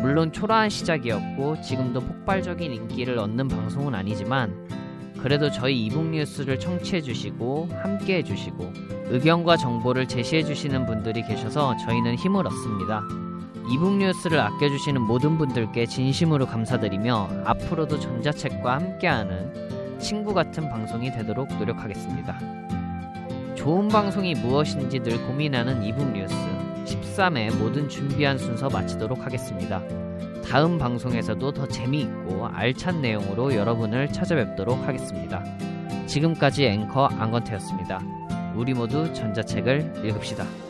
물론 초라한 시작이었고 지금도 폭발적인 인기를 얻는 방송은 아니지만 그래도 저희 이북 뉴스를 청취해 주시고 함께 해 주시고 의견과 정보를 제시해 주시는 분들이 계셔서 저희는 힘을 얻습니다. 이북 뉴스를 아껴 주시는 모든 분들께 진심으로 감사드리며 앞으로도 전자책과 함께하는 친구 같은 방송이 되도록 노력하겠습니다. 좋은 방송이 무엇인지 늘 고민하는 이북 뉴스 13회 모든 준비한 순서 마치도록 하겠습니다. 다음 방송에서도 더 재미있고 알찬 내용으로 여러분을 찾아뵙도록 하겠습니다. 지금까지 앵커 안건태였습니다. 우리 모두 전자책을 읽읍시다.